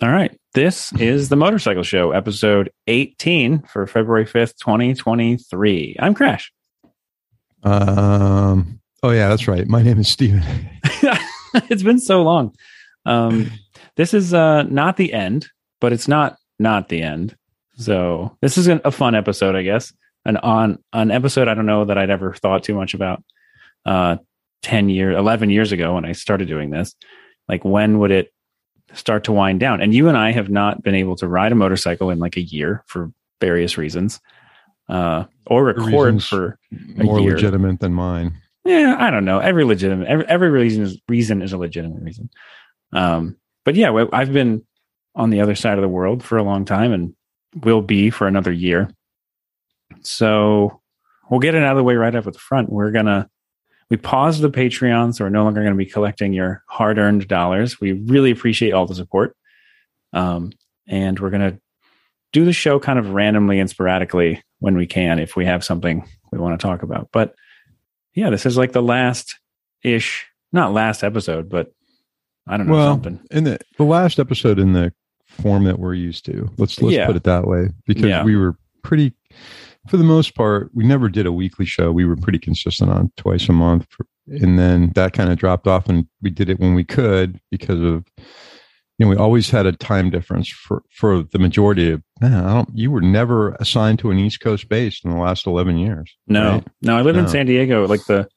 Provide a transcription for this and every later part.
All right. This is the Motorcycle Show, episode 18 for February 5th, 2023. I'm Crash. Um, oh, yeah, that's right. My name is Steven. it's been so long. Um, this is uh, not the end, but it's not not the end. So this is a fun episode, I guess. An on an episode I don't know that I'd ever thought too much about. Uh, 10 years, 11 years ago when I started doing this. Like, when would it start to wind down. And you and I have not been able to ride a motorcycle in like a year for various reasons, uh, or record for more year. legitimate than mine. Yeah, I don't know. Every legitimate, every, every reason is reason is a legitimate reason. Um, but yeah, I've been on the other side of the world for a long time, and will be for another year. So we'll get it out of the way right up at the front. We're gonna we paused the Patreon, so we're no longer going to be collecting your hard earned dollars. We really appreciate all the support. Um, and we're going to do the show kind of randomly and sporadically when we can if we have something we want to talk about. But yeah, this is like the last ish, not last episode, but I don't know well, something. In the the last episode in the form that we're used to. Let's let's yeah. put it that way because yeah. we were pretty for the most part, we never did a weekly show. We were pretty consistent on twice a month. For, and then that kind of dropped off and we did it when we could because of, you know, we always had a time difference for, for the majority of, man, I don't, you were never assigned to an East Coast base in the last 11 years. No, right? no, I lived no. in San Diego. Like the,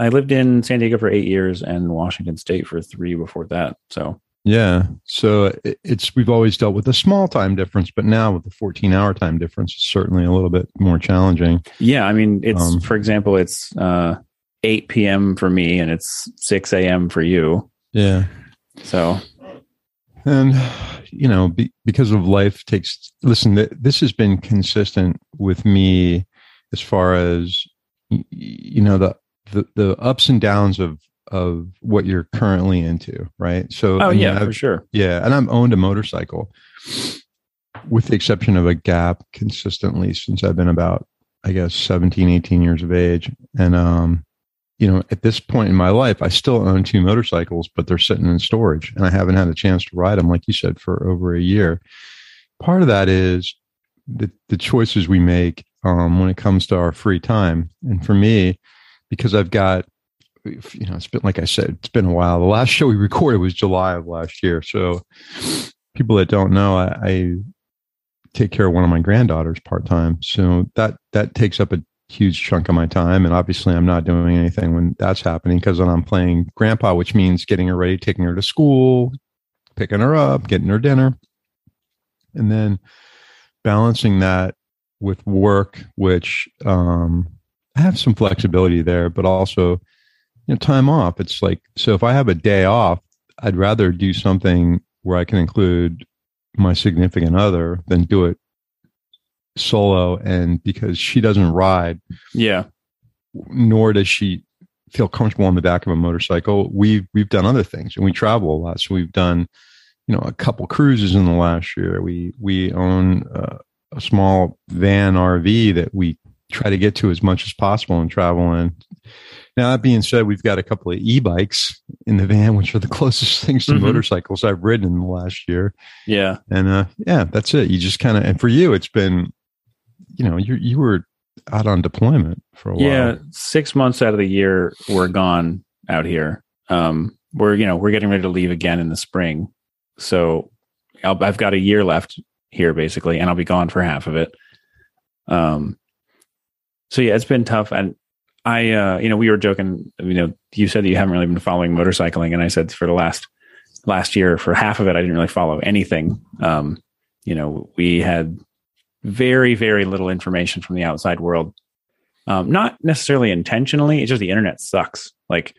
I lived in San Diego for eight years and Washington State for three before that. So yeah. So it's we've always dealt with a small time difference, but now with the 14 hour time difference, it's certainly a little bit more challenging. Yeah. I mean, it's um, for example, it's uh, 8 p.m. for me and it's 6 a.m. for you. Yeah. So, and you know, be, because of life takes. Listen, th- this has been consistent with me as far as you know the the, the ups and downs of of what you're currently into, right? So, oh I mean, yeah, I've, for sure. Yeah, and I've owned a motorcycle, with the exception of a Gap, consistently since I've been about, I guess, 17, 18 years of age, and um, you know, at this point in my life, I still own two motorcycles, but they're sitting in storage, and I haven't had a chance to ride them, like you said, for over a year. Part of that is the the choices we make um, when it comes to our free time, and for me, because I've got you know, it's been like I said, it's been a while. The last show we recorded was July of last year. So people that don't know, I, I take care of one of my granddaughters part time. So that that takes up a huge chunk of my time. And obviously I'm not doing anything when that's happening because then I'm playing grandpa, which means getting her ready, taking her to school, picking her up, getting her dinner. And then balancing that with work, which um, I have some flexibility there, but also you know, time off. It's like, so if I have a day off, I'd rather do something where I can include my significant other than do it solo. And because she doesn't ride, yeah, nor does she feel comfortable on the back of a motorcycle, we've we've done other things and we travel a lot. So we've done, you know, a couple cruises in the last year. We we own a, a small van RV that we try to get to as much as possible and travel in. Now, that being said, we've got a couple of e bikes in the van, which are the closest things to mm-hmm. motorcycles I've ridden in the last year. Yeah. And uh, yeah, that's it. You just kind of, and for you, it's been, you know, you, you were out on deployment for a while. Yeah. Six months out of the year, we're gone out here. Um, we're, you know, we're getting ready to leave again in the spring. So i have got a year left here basically, and I'll be gone for half of it. Um, so yeah, it's been tough. And I, uh, you know, we were joking. You know, you said that you haven't really been following motorcycling, and I said for the last last year, for half of it, I didn't really follow anything. Um, you know, we had very, very little information from the outside world. Um, not necessarily intentionally. It's just the internet sucks. Like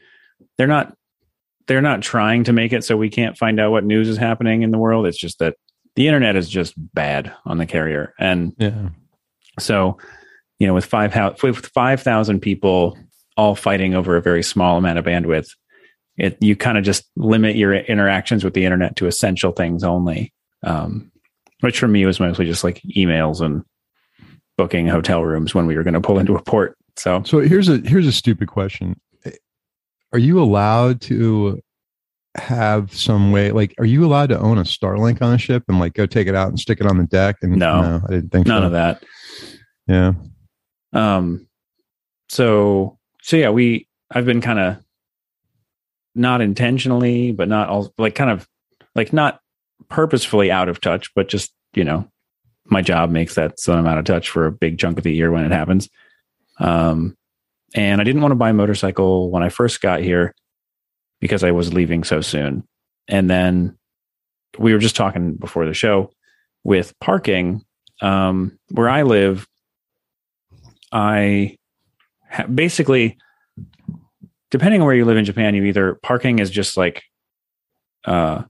they're not they're not trying to make it so we can't find out what news is happening in the world. It's just that the internet is just bad on the carrier, and yeah. So you know, with five with five thousand people all fighting over a very small amount of bandwidth, it you kind of just limit your interactions with the internet to essential things only. Um, which for me was mostly just like emails and booking hotel rooms when we were going to pull into a port. So, so here's a here's a stupid question: Are you allowed to have some way? Like, are you allowed to own a Starlink on a ship and like go take it out and stick it on the deck? And No. I didn't think None so. of that. Yeah. Um, so so yeah, we I've been kind of not intentionally, but not all like kind of like not purposefully out of touch, but just you know, my job makes that so I'm out of touch for a big chunk of the year when it happens. Um, and I didn't want to buy a motorcycle when I first got here because I was leaving so soon. And then we were just talking before the show with parking. Um, where I live, I ha- basically, depending on where you live in Japan, you either parking is just like, uh,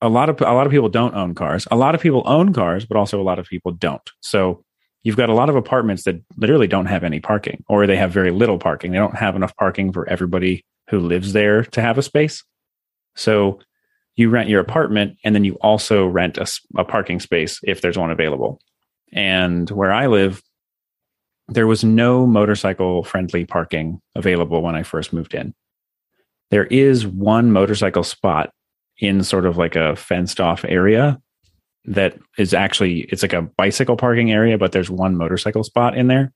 a lot of a lot of people don't own cars. A lot of people own cars, but also a lot of people don't. So you've got a lot of apartments that literally don't have any parking, or they have very little parking. They don't have enough parking for everybody who lives there to have a space. So you rent your apartment, and then you also rent a, a, parking space if there's one available. And where I live, there was no motorcycle friendly parking available when I first moved in. There is one motorcycle spot in sort of like a fenced off area that is actually it's like a bicycle parking area, but there's one motorcycle spot in there.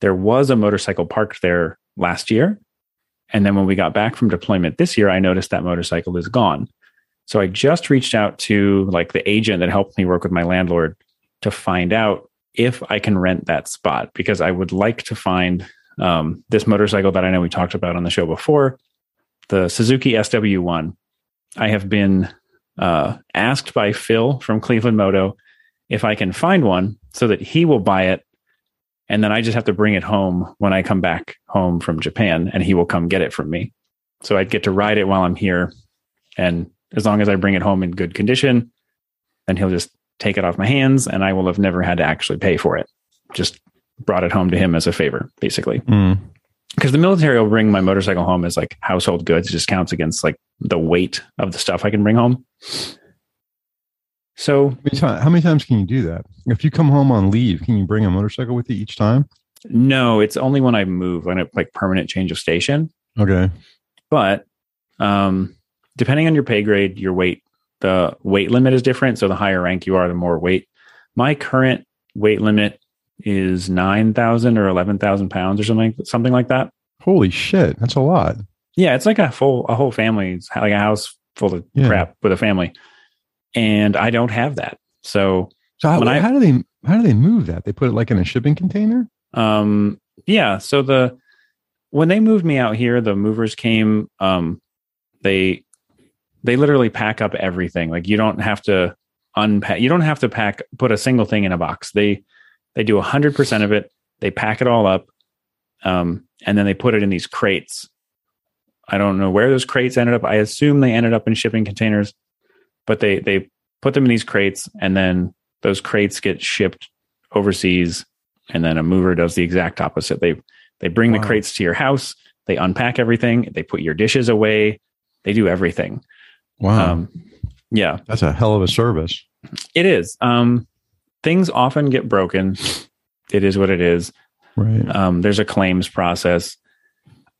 There was a motorcycle parked there last year. And then when we got back from deployment this year, I noticed that motorcycle is gone. So I just reached out to like the agent that helped me work with my landlord to find out if I can rent that spot because I would like to find um, this motorcycle that I know we talked about on the show before, the Suzuki SW1. I have been uh, asked by Phil from Cleveland Moto if I can find one so that he will buy it. And then I just have to bring it home when I come back home from Japan and he will come get it from me. So I'd get to ride it while I'm here. And as long as I bring it home in good condition, then he'll just take it off my hands and I will have never had to actually pay for it. Just brought it home to him as a favor, basically. Mm. Because the military will bring my motorcycle home as like household goods, it just counts against like the weight of the stuff I can bring home. So How many ti- How many times can you do that? If you come home on leave, can you bring a motorcycle with you each time? no, it's only when I move, when I like permanent change of station. Okay. But um, depending on your pay grade, your weight, the weight limit is different. So the higher rank you are, the more weight. My current weight limit is nine thousand or eleven thousand pounds or something, something like that. Holy shit, that's a lot. Yeah, it's like a full a whole family, it's like a house full of Yeah. crap with a family, and I don't have that. So So how, I- how do they how do they move that? They put it like in a shipping container? um yeah so the when they moved me out here the movers came um they they literally pack up everything. Like you don't have to unpack you don't have to pack put a single thing in a box. They they do a 100% of it. They pack it all up um and then they put it in these crates. I don't know where those crates ended up. I assume they ended up in shipping containers but they they put them in these crates and then those crates get shipped overseas and then a mover does the exact opposite. They they bring Wow. the crates to your house. They unpack everything. They put your dishes away. They do everything Wow. um yeah. That's a hell of a service. it is. Um things often get broken. It is what it is. Right. um there's a claims process.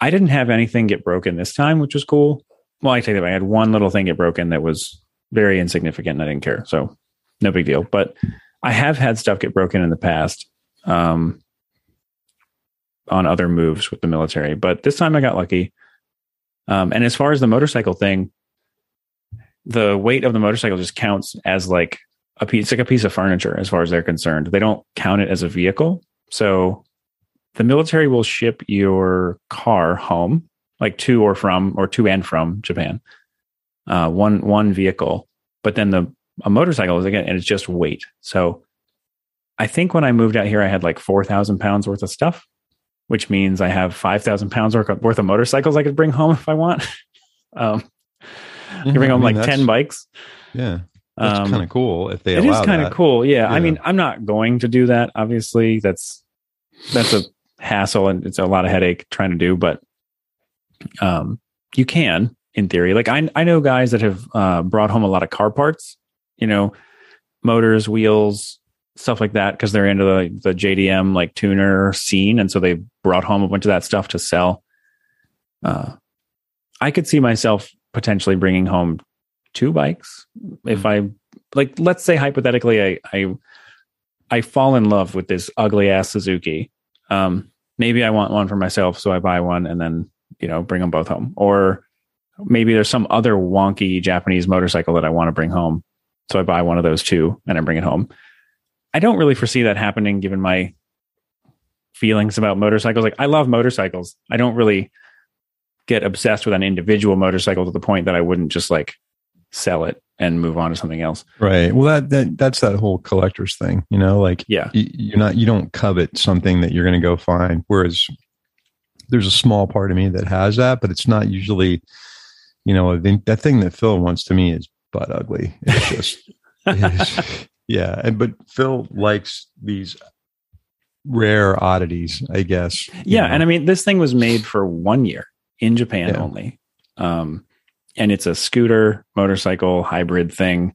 I didn't have anything get broken this time which was cool. Well i take that back. i had one little thing get broken that was very insignificant and i didn't care. So no big deal. But i have had stuff get broken in the past um on other moves with the military. But this time i got lucky. Um and as far as the motorcycle thing the weight of the motorcycle just counts as like a piece like a piece of furniture as far as they're concerned. They don't count it as a vehicle. So the military will ship your car home like to or from or to and from japan uh, one one vehicle. But then the a motorcycle is again and it's just weight. So i think when i moved out here i had like 4000 pounds worth of stuff which means i have 5000 pounds worth of, worth of motorcycles i could bring home if i want. Um I can bring I home mean, like 10 bikes? Yeah. That's um, kind of cool if they it is kind of cool yeah. i mean i'm not going to do that obviously. That's that's a hassle and it's a lot of headache trying to do but um you can in theory. Like i i know guys that have uh brought home a lot of car parts you know motors wheels stuff like that because they're into the the jdm like tuner scene and so they brought home a bunch of that stuff to sell. Uh i could see myself potentially bringing home two bikes if I like. Let's say hypothetically, I I I fall in love with this ugly ass Suzuki. Um, maybe I want one for myself, so I buy one and then you know bring them both home. Or maybe there's some other wonky Japanese motorcycle that I want to bring home, so I buy one of those too and I bring it home. I don't really foresee that happening given my feelings about motorcycles. Like I love motorcycles. I don't really get obsessed with an individual motorcycle to the point that I wouldn't just like sell it and move on to something else. Right. Well, that, that that's that whole collector's thing, you know, like Yeah. you, you're not, you don't covet something that you're going to go find. Whereas there's a small part of me that has that, but it's not usually, you know, I think that thing that Phil wants to me is butt ugly. It's just, it's- yeah. And, but Phil likes these rare oddities, I guess. Yeah, know. and I mean this thing was made for one year in Japan Yeah. only. Um and it's a scooter motorcycle hybrid thing.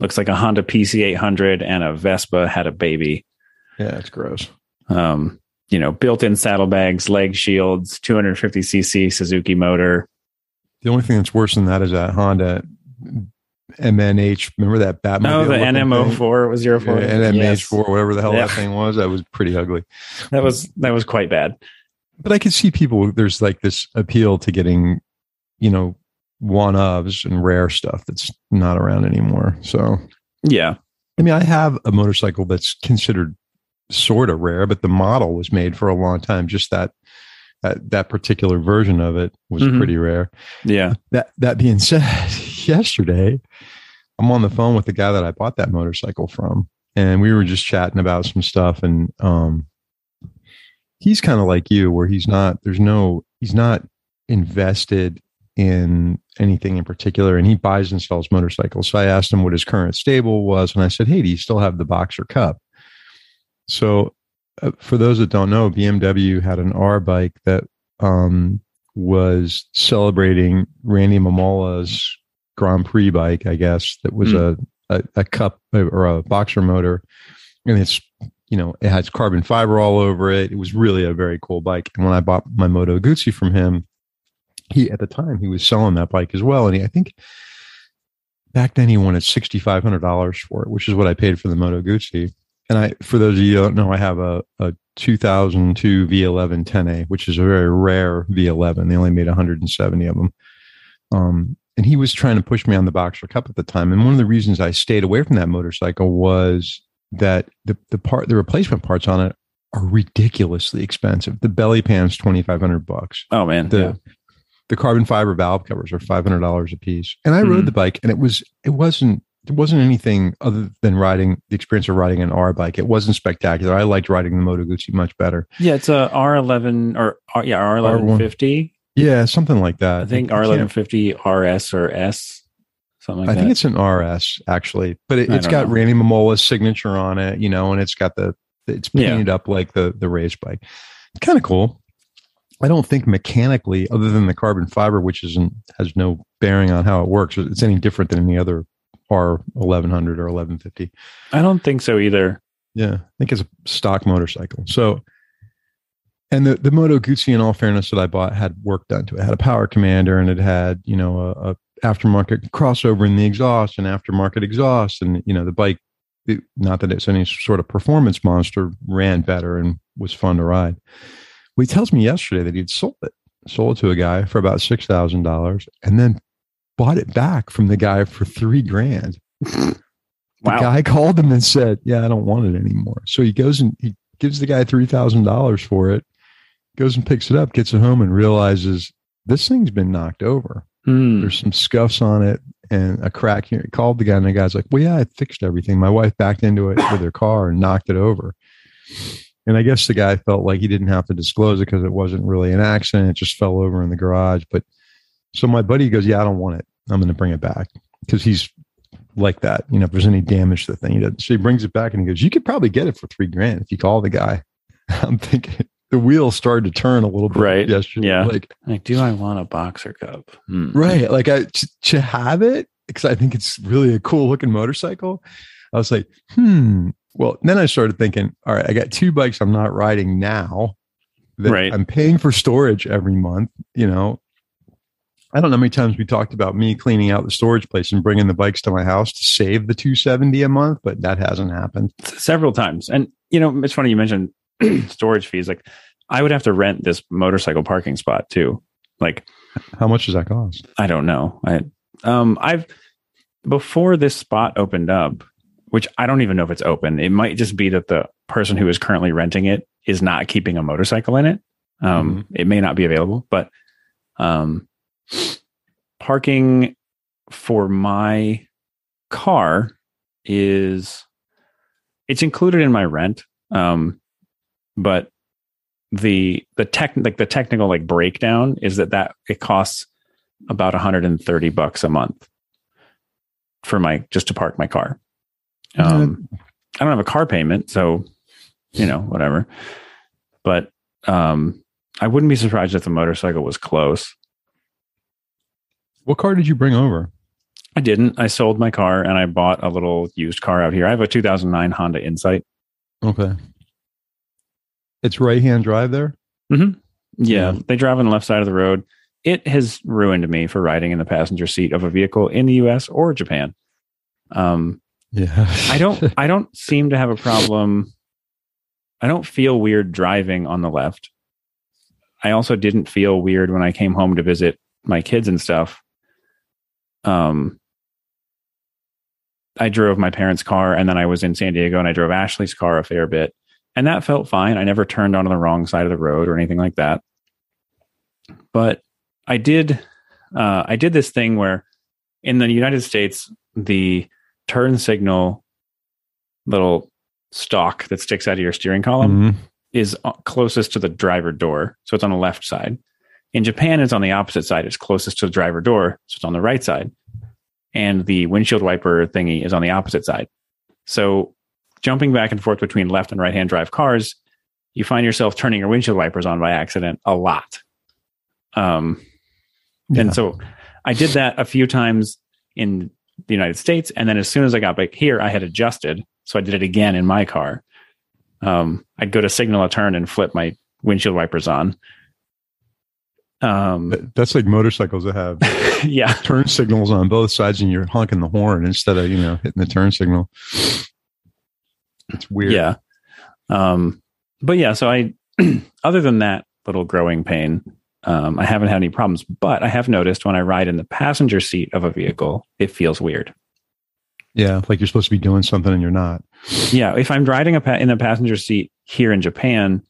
Looks like a Honda PC800 and a Vespa had a baby. yeah, it's gross. Um, you know, built-in saddlebags, leg shields, 250cc Suzuki motor. The only thing that's worse than that is that Honda MNH. Remember that Batmobile? No, the looking thing? NMO4 was 04. Yeah, NMH Yes. four, whatever the hell Yeah. that thing was, that was pretty ugly. That was that was quite bad. But I could see people. There's like this appeal to getting, you know, one ofs and rare stuff that's not around anymore. So, Yeah. I mean, I have a motorcycle that's considered sort of rare, but the model was made for a long time. Just that that that particular version of it was Mhm. pretty rare. Yeah. That that being said, yesterday I'm on the phone with the guy that I bought that motorcycle from, and we were just chatting about some stuff. And um, he's kind of like you, where he's not. There's no. He's not invested in anything in particular, and he buys and sells motorcycles. So I asked him what his current stable was, and I said, "Hey, do you still have the Boxer Cup?" So, uh, for those that don't know, BMW had an R bike that um, was celebrating Randy Mamola's Grand Prix bike, I guess, that was a, a, a cup or a boxer motor. And it's, you know, it has carbon fiber all over it. It was really a very cool bike. And when I bought my Moto Guzzi from him, he, at the time, he was selling that bike as well. And he, I think back then he wanted $6,500 for it, which is what I paid for the Moto Guzzi. And I, for those of you who don't know, I have a, a 2002 V11 Tenni, which is a very rare V11. They only made 170 of them. Um, and he was trying to push me on the Boxer Cup at the time. And one of the reasons I stayed away from that motorcycle was that the, the part, the replacement parts on it are ridiculously expensive. The belly pan's 2,500 bucks. Oh man. The, yeah. the carbon fiber valve covers are $500 a piece. And I rode Mhm. the bike and it was, it wasn't, there wasn't anything other than riding the experience of riding an R bike. It wasn't spectacular. I liked riding the Moto Guzzi much better. Yeah, it's a R11 or R, yeah, R1150. Yeah, something like that. I think R1150 RS or S, something like I that. think it's an RS actually, but it, it's got know. Randy Mamola's signature on it, you know, and it's got the it's Yeah. painted up like the the race bike. It's kind of cool. I don't think mechanically, other than the carbon fiber, which isn't has no bearing on how it works, it's any different than any other R eleven hundred or eleven fifty. I don't think so either. Yeah, I think it's a stock motorcycle. So, and the the Moto Guzzi, in all fairness, that I bought had work done to it. It had a power commander, and it had you know a, a aftermarket crossover in the exhaust and aftermarket exhaust, and you know the bike. It, not that it's any sort of performance monster, ran better and was fun to ride. Well, he tells me yesterday that he'd sold it, sold it to a guy for about six thousand dollars, and then bought it back from the guy for three grand. The Wow. guy called him and said, "Yeah, I don't want it anymore." So he goes and he gives the guy three thousand dollars for it. Goes and picks it up, gets it home, and realizes this thing's been knocked over. Hmm. There's some scuffs on it and a crack here. He called the guy, and the guy's like, "Well, yeah, I fixed everything. My wife backed into it with her car and knocked it over." And I guess the guy felt like he didn't have to disclose it because it wasn't really an accident. It just fell over in the garage. But so my buddy goes, "Yeah, I don't want it. I'm going to bring it back because he's like that. You know, if there's any damage to the thing, he doesn't. So he brings it back and he goes, "You could probably get it for three grand if you call the guy." I'm thinking the wheels started to turn a little bit Right. yesterday. Yeah. Like Like, do I want a boxer cup? Hmm. right like i to, to have it because i think it's really a cool looking motorcycle i was like hmm well then i started thinking all right i got two bikes i'm not riding now that Right. i'm paying for storage every month you know I don't know how many times we talked about me cleaning out the storage place and bringing the bikes to my house to save the 270 a month, but that hasn't happened. several times. And you know, it's funny you mentioned storage fees. Like, I would have to rent this motorcycle parking spot too. Like, How much does that cost? I don't know. I um I've before this spot opened up, which I don't even know if it's open. It might just be that the person who is currently renting it is not keeping a motorcycle in it. Um it may not be available, but um parking for my car is it's included in my rent. Um but the the tech like the technical like breakdown is that that it costs about 130 bucks a month for my just to park my car. Um i don't have a car payment so you know whatever. But um i wouldn't be surprised if the motorcycle was close. What car did you bring over? i didn't. I sold my car and i bought a little used car out here. I have a 2009 honda insight. Okay. It's right hand drive there? yeah, Yeah. they drive on the left side of the road it has ruined me for riding in the passenger seat of a vehicle in the us or japan um Yeah. I don't I don't seem to have a problem. I don't feel weird driving on the left. I also didn't feel weird when I came home to visit my kids and stuff. Um I drove my parents' car and then I was in San Diego and I drove Ashley's car a fair bit. And that felt fine. I never turned onto the wrong side of the road or anything like that. But I did uh I did this thing where in the United States the turn signal little stalk that sticks out of your steering column Mhm. is uh, closest to the driver door. So it's on the left side. In Japan, it's on the opposite side. It's closest to the driver door. So it's on the right side. And the windshield wiper thingy is on the opposite side. So jumping back and forth between left and right hand drive cars, you find yourself turning your windshield wipers on by accident a lot. Um, Yeah. and so I did that a few times in the United States. And then as soon as I got back here, I had adjusted. So I did it again in my car. Um, I'd go to signal a turn and flip my windshield wipers on. Um, That's like motorcycles that have yeah. turn signals on both sides and you're honking the horn instead of, you know, hitting the turn signal. It's weird. Yeah. Um, but yeah, so I, other than that little growing pain, um, I haven't had any problems, but I have noticed when I ride in the passenger seat of a vehicle, it feels weird. Yeah. Like you're supposed to be doing something and you're not. Yeah, if I'm riding a pa- in the passenger seat here in Japan,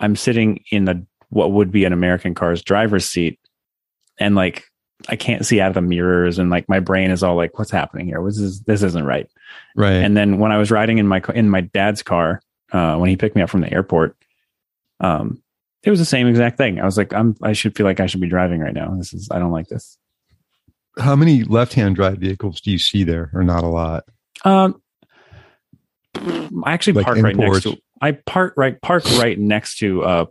I'm sitting in the what would be an American car's driver's seat, and like I can't see out of the mirrors, and like my brain is all like, "What's happening here? This is this isn't right." Right. And then when I was riding in my in my dad's car uh, when he picked me up from the airport, um, it was the same exact thing. I was like, "I'm I should feel like I should be driving right now. This is I don't like this." How many left hand drive vehicles do you see there or not a lot? Um, I actually Like park right imports. next to. I park right park right next to a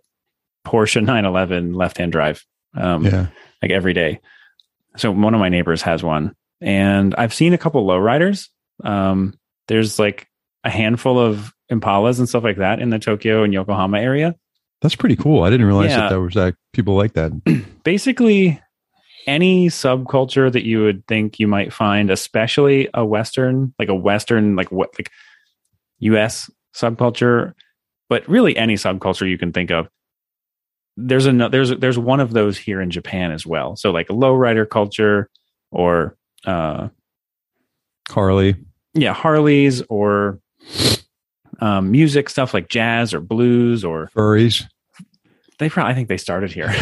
Porsche 911 left hand drive. Um, Yeah. like every day. So one of my neighbors has one, and I've seen a couple lowriders. Um, there's like a handful of Impalas and stuff like that in the Tokyo and Yokohama area. That's pretty cool. I didn't realize Yeah. that there was like people like that. Basically, any subculture that you would think you might find, especially a Western, like a Western, like what, like U.S. subculture, but really any subculture you can think of. There's a there's there's one of those here in Japan as well. So like a lowrider culture, or uh, Carly. yeah, Harleys or um, music stuff like jazz or blues or Furries. they probably I think they started here.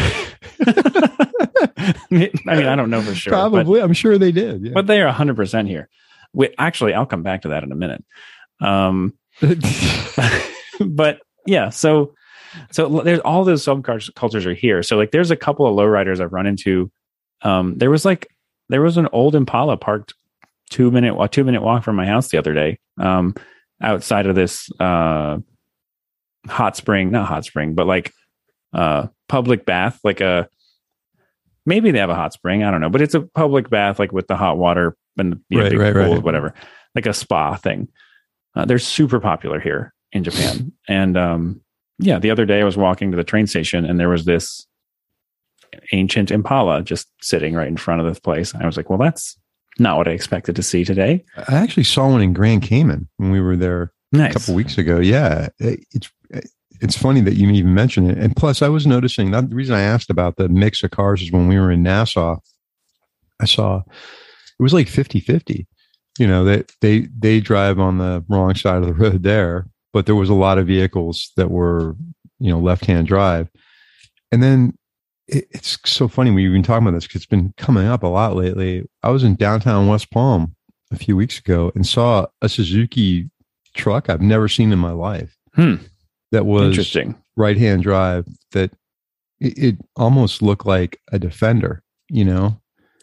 I mean, I don't know for sure. but- Probably. I'm sure they did. Yeah. but they are 100% here. Wait, actually, I'll come back to that in a minute. Um, but yeah, so so there's all those subcultures are here. So like, there's a couple of lowriders I've run into. Um, there was like there was an old Impala parked two minute a two minute walk from my house the other day. Um, outside of this uh hot spring, not hot spring, but like uh public bath, like a maybe they have a hot spring, I don't know, but it's a public bath like with the hot water and the know, Right, big right, pool, right. whatever, like a spa thing. Uh, they're super popular here in Japan, and um, yeah, the other day I was walking to the train station and there was this ancient Impala just sitting right in front of this place. I was like, well, that's not what I expected to see today. I actually saw one in Grand Cayman when we were there Nice. a couple weeks ago. Yeah, it's it's funny that you even mentioned it. And plus, I was noticing that the reason I asked about the mix of cars is when we were in Nassau, I saw it was like 50-50. You know, they they they drive on the wrong side of the road there, but there was a lot of vehicles that were you know left hand drive, and then. It, it's so funny we've been talking about this because it's been coming up a lot lately. I was in downtown West Palm a few weeks ago and saw a Suzuki truck I've never seen in my life. Hmm. That was Interesting. right hand drive that it, it almost looked like a defender, you know?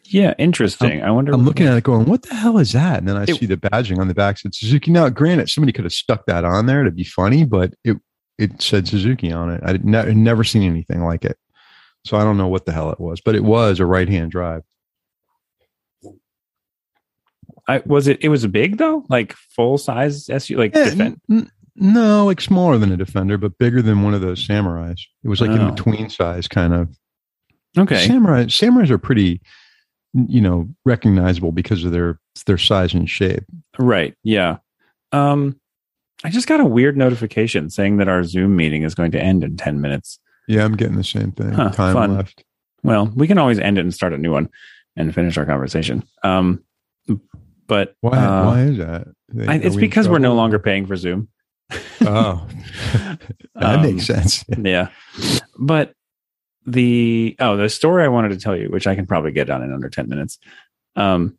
Yeah, interesting. I wonder. I'm looking at it going, what the hell is that? And then I It- see the badging on the back said Suzuki. Now, granted, somebody could have stuck that on there to be funny, but it it said Suzuki on it. I'd ne- never seen anything like it. So I don't know what the hell it was, but it was a right hand drive. I, was it? It was big though, like full size SU, like Yeah, defend. n- no, like smaller than a defender, but bigger than one of those samurais. It was like Oh. in between size, kind of. Okay, Samurai samurais are pretty, you know, recognizable because of their their size and shape. right. Yeah. Um, I just got a weird notification saying that our Zoom meeting is going to end in ten minutes. Yeah, I'm getting the same thing. Huh, Time fun. left. Well, we can always end it and start a new one and finish our conversation. Um, but Why? uh, why is that? I, it's we because we're no longer paying for Zoom. Oh, that Um, makes sense. yeah but the oh the story i wanted to tell you which i can probably get done in under 10 minutes um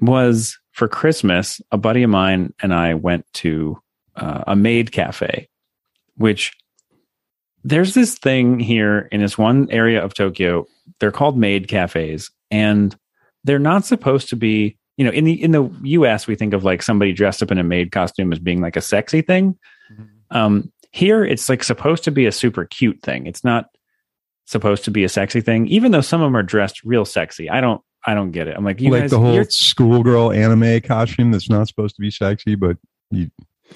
was for christmas a buddy of mine and i went to uh, a maid cafe which there's this thing here in this one area of tokyo. They're called maid cafes and they're not supposed to be you know in the in the us we think of like somebody dressed up in a maid costume as being like a sexy thing. Um, here, it's like supposed to be a super cute thing. It's not supposed to be a sexy thing, even though some of them are dressed real sexy. I don't, I don't get it. I'm like, you like guys, the whole schoolgirl anime costume that's not supposed to be sexy, but you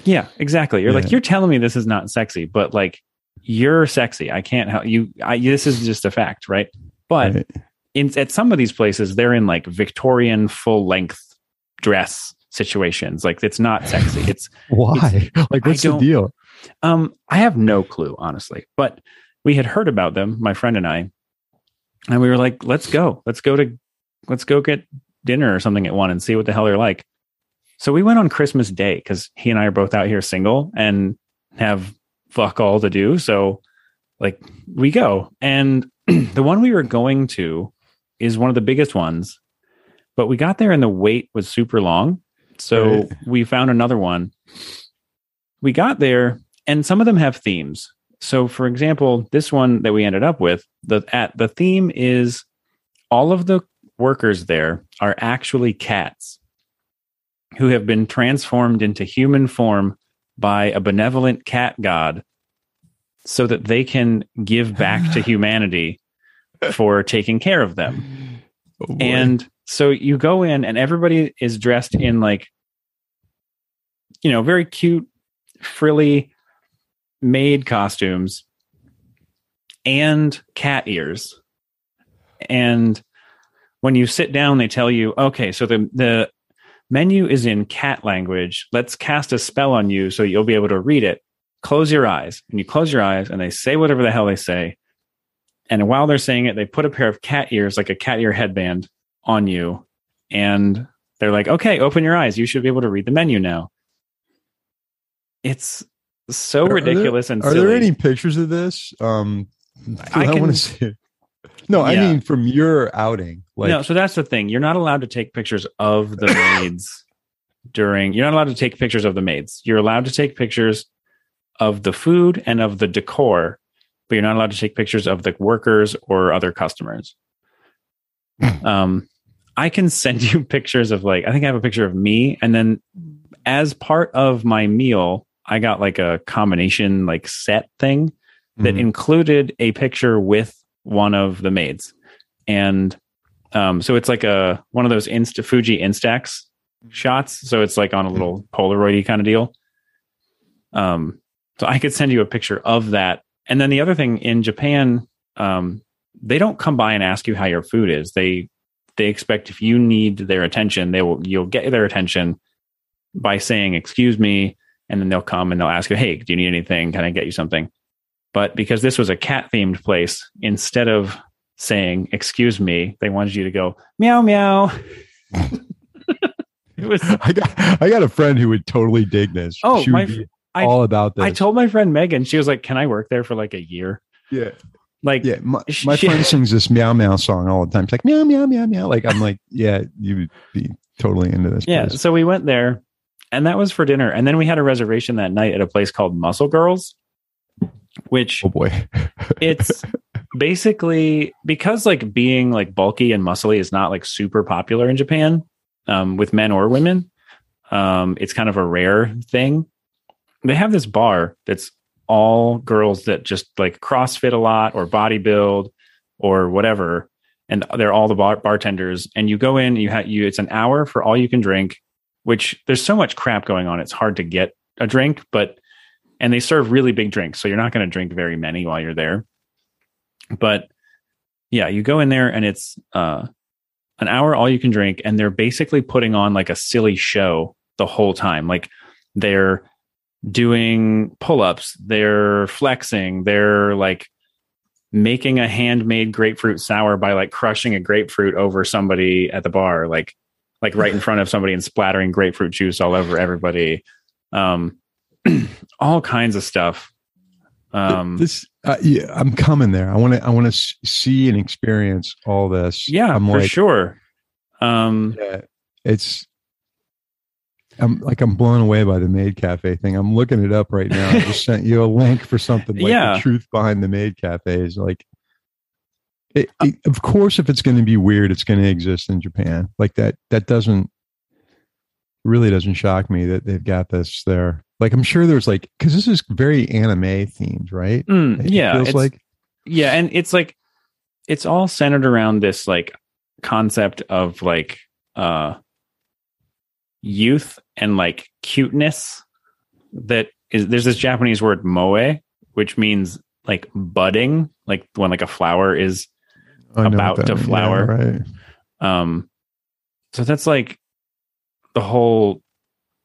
yeah, exactly. You're Yeah. like, you're telling me this is not sexy, but like, you're sexy. I can't help you. I, this is just a fact, right? But right. in at some of these places, they're in like Victorian full length dress situations. Like, it's not sexy. It's why? Like, what's the deal? Um, I have no clue, honestly. But we had heard about them, my friend and I, and we were like, "Let's go, let's go to, let's go get dinner or something at one and see what the hell they're like." So we went on Christmas Day because he and I are both out here single and have fuck all to do. So, like, we go, and the one we were going to is one of the biggest ones, but we got there and the wait was super long. So Right. we found another one. We got there and some of them have themes. So for example, this one that we ended up with, the at the theme is all of the workers there are actually cats who have been transformed into human form by a benevolent cat god so that they can give back to humanity for taking care of them. Oh. And so you go in and everybody is dressed in like, you know, very cute, frilly maid costumes and cat ears. And when you sit down, they tell you, okay, so the, the menu is in cat language. Let's cast a spell on you so you'll be able to read it. Close your eyes. And you close your eyes and they say whatever the hell they say. And while they're saying it, they put a pair of cat ears, like a cat ear headband, on you. And they're like, okay, open your eyes. You should be able to read the menu now. It's so Are- are there- ridiculous and Are there any pictures of this? Um, I I, want to see. it. No, I mean from your outing. Like, no, so that's the thing. You're not allowed to take pictures of the maids during. You're not allowed to take pictures of the maids. You're allowed to take pictures of the food and of the decor, but you're not allowed to take pictures of the workers or other customers. um, I can send you pictures of like I think I have a picture of me, and then as part of my meal, I got like a combination like set thing that Mhm. included a picture with one of the maids. And um, so it's like a one of those Insta Fuji Instax shots. So it's like on a little Polaroidy kind of deal. Um, so I could send you a picture of that. And then the other thing in Japan, um, they don't come by and ask you how your food is. They they expect if you need their attention, they will you'll get their attention by saying excuse me and then they'll come and they'll ask you, "Hey, do you need anything? Can I get you something?" But because this was a cat themed place, instead of saying "excuse me," they wanted you to go meow meow. it was. I got I got a friend who would totally dig this. Oh, she my would fr- be I- all about this. I told my friend Megan, she was like, "Can I work there for like a year?" yeah, Like, yeah. My, my she- friend sings this meow meow song all the time. She's like meow meow meow meow. Like I'm like, yeah, you would be totally into this. yeah. place. So we went there, and that was for dinner. And then we had a reservation that night at a place called Muscle Girls, which Oh boy. it's basically because like being like bulky and muscly is not like super popular in Japan um, with men or women. Um, it's kind of a rare thing. They have this bar that's all girls that just like CrossFit a lot or bodybuild or whatever, and they're all the bar- bartenders. And you go in, you have you. It's an hour for all you can drink, which there's so much crap going on. It's hard to get a drink, but and they serve really big drinks, so you're not going to drink very many while you're there but yeah you go in there and it's uh an hour all you can drink and they're basically putting on like a silly show the whole time like they're doing pull-ups they're flexing they're like making a handmade grapefruit sour by like crushing a grapefruit over somebody at the bar like like right in front of somebody and splattering grapefruit juice all over everybody um all kinds of stuff um this uh, yeah, I'm coming there. I want to I want to see and experience all this. Yeah, I'm for like, sure. Um, yeah, it's I'm like I'm blown away by the Maid Cafe thing. I'm looking it up right now. I just sent you a link for something like Yeah. the truth behind the Maid Cafe is like. It, it, of course, if it's going to be weird, it's going to exist in Japan. Like that. That doesn't really doesn't shock me that they've got this there. Like I'm sure there's like because this is very anime themed, right? mm, It yeah, feels it's, like yeah, and it's like it's all centered around this like concept of like uh youth and like cuteness that is there's this Japanese word moe, which means like budding, like when like a flower is I know what about that to flower. Yeah, right. Um, so that's like the whole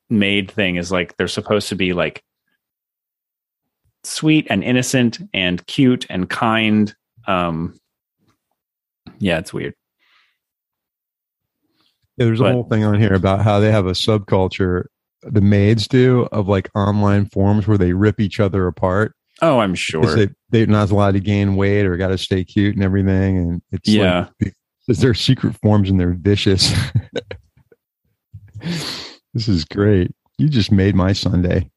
maid thing is like they're supposed to be like sweet and innocent and cute and kind. Um, yeah, it's weird. Yeah, there's a whole thing on here about how they have a subculture, the maids do, of like online forums where they rip each other apart. Oh, I'm sure. They, they're not allowed to gain weight or got to stay cute and everything. And it's Yeah. like, it's their secret forms and they're vicious. this is great. You just made my Sunday.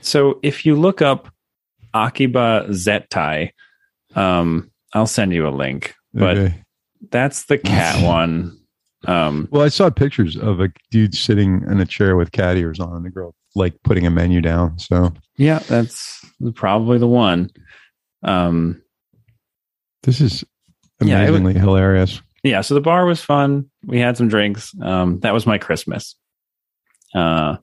So if you look up Akiba Zettai, um, I'll send you a link, but Okay. that's the cat one. Um, Well, I saw pictures of a dude sitting in a chair with cat ears on and the girl like putting a menu down. So yeah, that's probably the one. Um, this is Yeah, amazingly hilarious. yeah so the bar was fun. We had some drinks. Um that was my christmas. Uh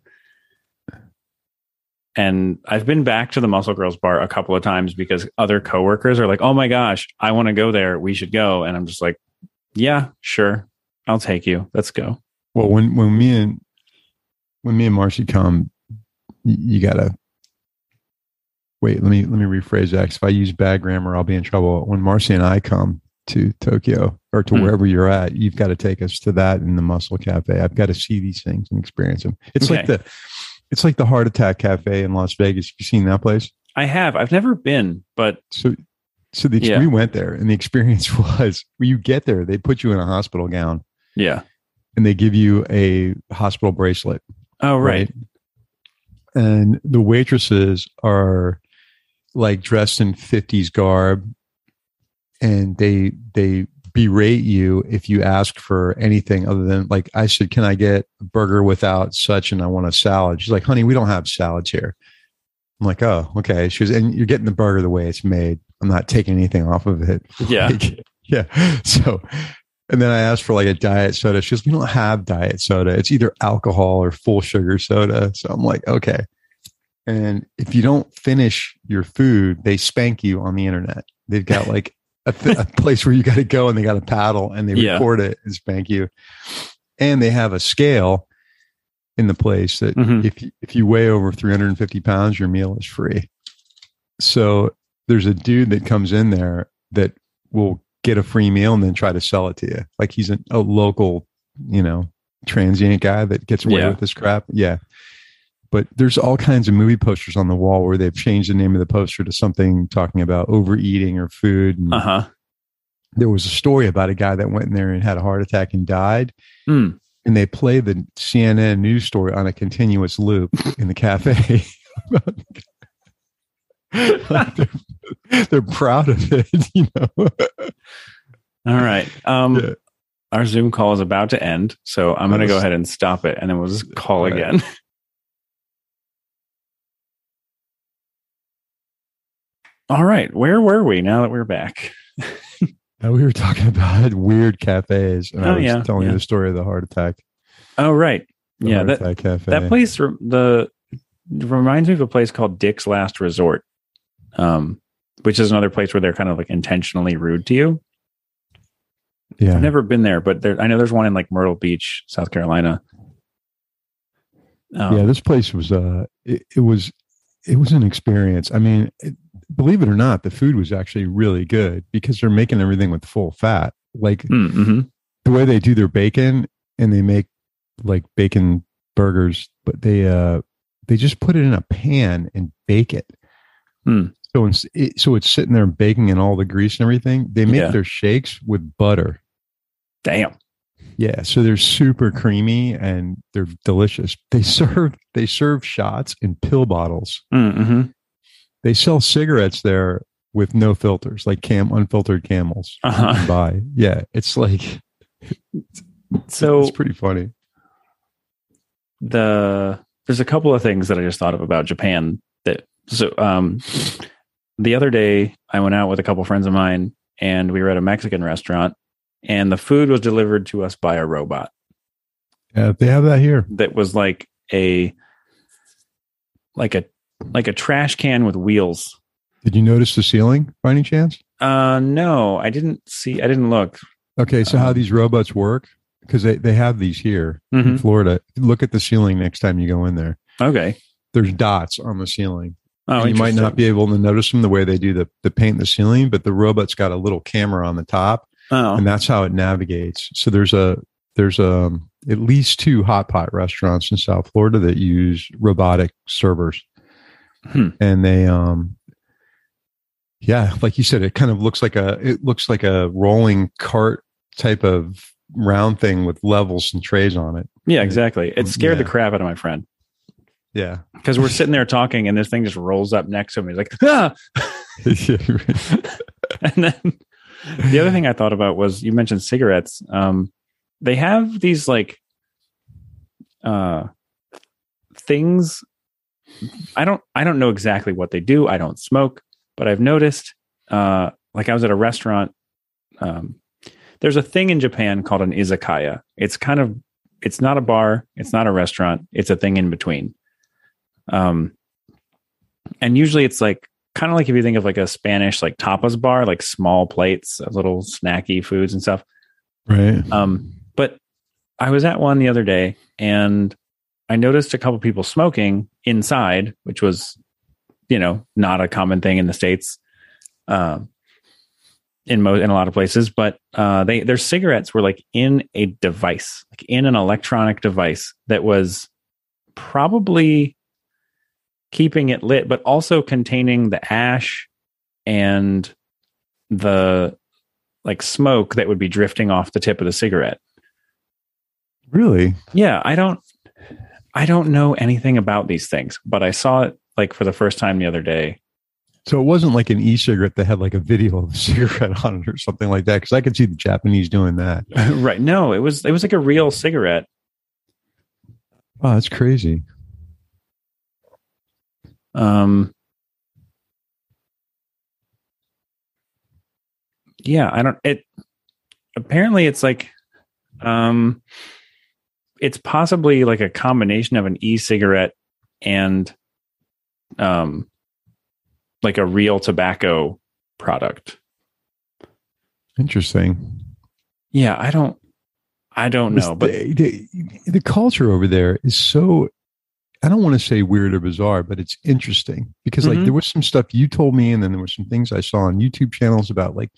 and i've been back to the muscle girls bar a couple of times because other coworkers are like oh my gosh i want to go there. We should go. And i'm just like yeah sure. I'll take you. Let's go. Well, when when me and when me and Marcy come, you gotta wait. Let me let me rephrase that. if I use bad grammar, I'll be in trouble. When Marcy and I come to Tokyo or to Hmm. wherever you're at, you've got to take us to that in the Muscle Cafe. I've got to see these things and experience them. It's like the it's like the Heart Attack Cafe in Las Vegas. You seen that place? i have i've never been but So so the, Yeah. we went there, and the experience was when you get there, they put you in a hospital gown yeah and they give you a hospital bracelet. oh right, And the waitresses are like dressed in 50s garb and they they berate you if you ask for anything other than like I said, Can I get a burger without such and I want a salad? She's like, honey, we don't have salads here. I'm like, oh, okay. She was, and you're getting the burger the way it's made. I'm not taking anything off of it. Yeah. Like, yeah. So and then I asked for like a diet soda. She goes, We don't have diet soda. It's either alcohol or full sugar soda. So I'm like, okay. And if you don't finish your food, they spank you on the internet. They've got like a, th- a place where you got to go and they got a paddle and they Yeah. record it and spank you. And they have a scale in the place that Mhm. if you, if you weigh over 350 pounds, your meal is free. So there's a dude that comes in there that will get a free meal and then try to sell it to you. Like he's a, a local, you know, transient guy that gets away Yeah. with this crap. Yeah. But there's all kinds of movie posters on the wall where they've changed the name of the poster to something talking about overeating or food. And Uh huh. there was a story about a guy that went in there and had a heart attack and died. Hmm. And they play the CNN news story on a continuous loop in the cafe. Like, they're, they're proud of it, you know. All right. Um, Yeah. Our Zoom call is about to end, so I'm going to go ahead and stop it, and then we'll just call All right. All right. Where were we now that we're back? We were talking about weird cafes, and I Oh, was yeah, telling yeah. you the story of the heart attack. Oh, right. the yeah. That, cafe. that place, the reminds me of a place called Dick's Last Resort, um, which is another place where they're kind of like intentionally rude to you. yeah, I've never been there, but there, I know there's one in like Myrtle Beach, South Carolina. Um, yeah. This place was uh, it, it was it was an experience. I mean, it, believe it or not, the food was actually really good because they're making everything with full fat. Like mm, mhm. the way they do their bacon, and they make like bacon burgers, but they uh they just put it in a pan and bake it. Hmm. So it's it, so it's sitting there baking in all the grease and everything. They make Yeah. their shakes with butter. Damn. Yeah, so they're super creamy and they're delicious. They serve they serve shots in pill bottles. Mm-hmm. They sell cigarettes there with no filters, like cam unfiltered camels. Uh-huh. buy. Yeah, it's like So it's pretty funny. the there's a couple of things that I just thought of about Japan that so um the other day I went out with a couple friends of mine and we were at a Mexican restaurant and the food was delivered to us by a robot Yeah, they have that here. that was like a like a like a trash can with wheels. Did you notice the ceiling by any chance? Uh no, I didn't see I didn't look. Okay, so how Um, these robots work? Because they, they have these here in Mhm. Florida. Look at the ceiling next time you go in there. Okay. There's dots on the ceiling. Oh, you might not be able to notice them the way they do the, the paint in the ceiling, but the robot's got a little camera on the top, Oh. and that's how it navigates. So there's a there's um at least two hot pot restaurants in South Florida that use robotic servers, Hmm. and they um yeah, like you said, it kind of looks like a it looks like a rolling cart type of round thing with levels and trays on it. Yeah, exactly. It scared the crap out of my friend. Yeah. because we're sitting there talking and this thing just rolls up next to him. He's like, ah! and then the other thing I thought about was you mentioned cigarettes. Um, they have these like uh, things. I don't. I don't know exactly what they do. I don't smoke, but I've noticed. Uh, like I was at a restaurant. Um, there's a thing in Japan called an izakaya. It's kind of. It's not a bar. It's not a restaurant. It's a thing in between. Um, and usually it's like kind of like if you think of like a Spanish like tapas bar, like small plates of little snacky foods and stuff. right. Um, but I was at one the other day and I noticed a couple people smoking inside, which was, you know, not a common thing in the states, um, in mo- in a lot of places. But uh, they their cigarettes were like in a device, like in an electronic device that was probably keeping it lit, but also containing the ash and the like smoke that would be drifting off the tip of the cigarette. Really? Yeah, I don't I don't know anything about these things, but I saw it like for the first time the other day. So it wasn't like an e-cigarette that had like a video of a cigarette on it or something like that. Because I could see the Japanese doing that. right. No, it was it was like a real cigarette. Oh, that's crazy. Um Yeah, I don't it apparently it's like um it's possibly like a combination of an e-cigarette and um like a real tobacco product. Interesting. Yeah, I don't I don't know, but the, the, the culture over there is so I don't want to say weird or bizarre, but it's interesting because like Mhm. there was some stuff you told me, and then there were some things I saw on YouTube channels about like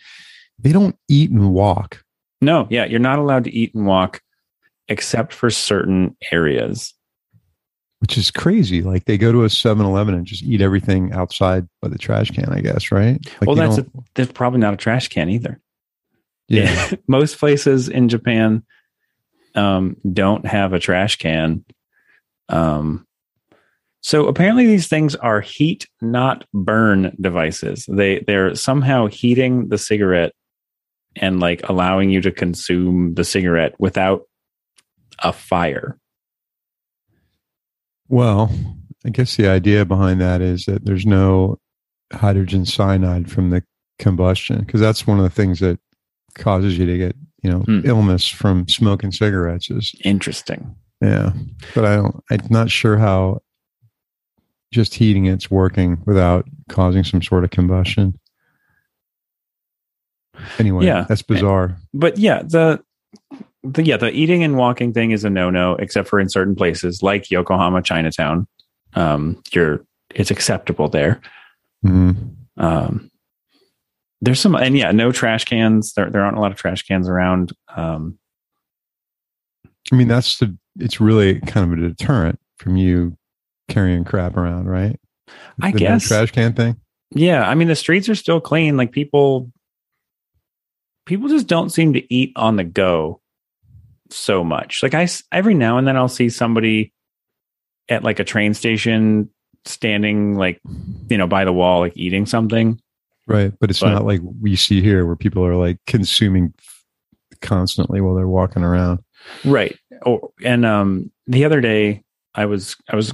they don't eat and walk. no, yeah, you're not allowed to eat and walk except for certain areas. which is crazy. Like they go to a 7-Eleven and just eat everything outside by the trash can, I guess, right? Like Well, that's don't- There's probably not a trash can either. yeah. Most places in Japan um, don't have a trash can. Um, so apparently these things are heat, not burn devices. They they're somehow heating the cigarette and like allowing you to consume the cigarette without a fire. Well, I guess the idea behind that is that there's no hydrogen cyanide from the combustion because that's one of the things that causes you to get, you know, Hmm. illness from smoking cigarettes is Interesting. yeah. But I don't I'm not sure how just heating it's working without causing some sort of combustion. Anyway, Yeah. that's bizarre. but yeah, the the yeah, the eating and walking thing is a no no, except for in certain places like Yokohama, Chinatown. Um, you're it's acceptable there. Mhm. Um, there's some and yeah, no trash cans. There there aren't a lot of trash cans around. Um, I mean, that's the. It's really kind of a deterrent from you carrying crap around, right? I The guess. trash can thing. yeah, I mean the streets are still clean. Like people, people just don't seem to eat on the go so much. Like I every now and then I'll see somebody at like a train station standing like you know by the wall like eating something. Right, but it's But- not like we see here where people are like consuming constantly while they're walking around. Right. Oh, and um, the other day I was I was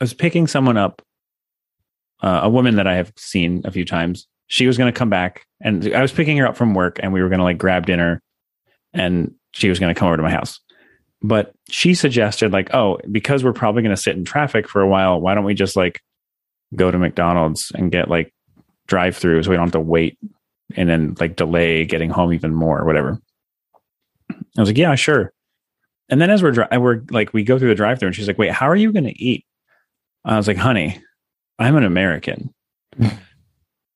I was picking someone up, uh, a woman that I have seen a few times. She was going to come back, and I was picking her up from work, and we were going to like grab dinner, and she was going to come over to my house. But she suggested like, oh, because we're probably going to sit in traffic for a while, why don't we just like go to McDonald's and get like drive through so we don't have to wait and then like delay getting home even more or whatever. I was like, yeah, sure. And then as we're dri- we're like we go through the drive through and she's like, wait, how are you going to eat? I was like, honey, I'm an American.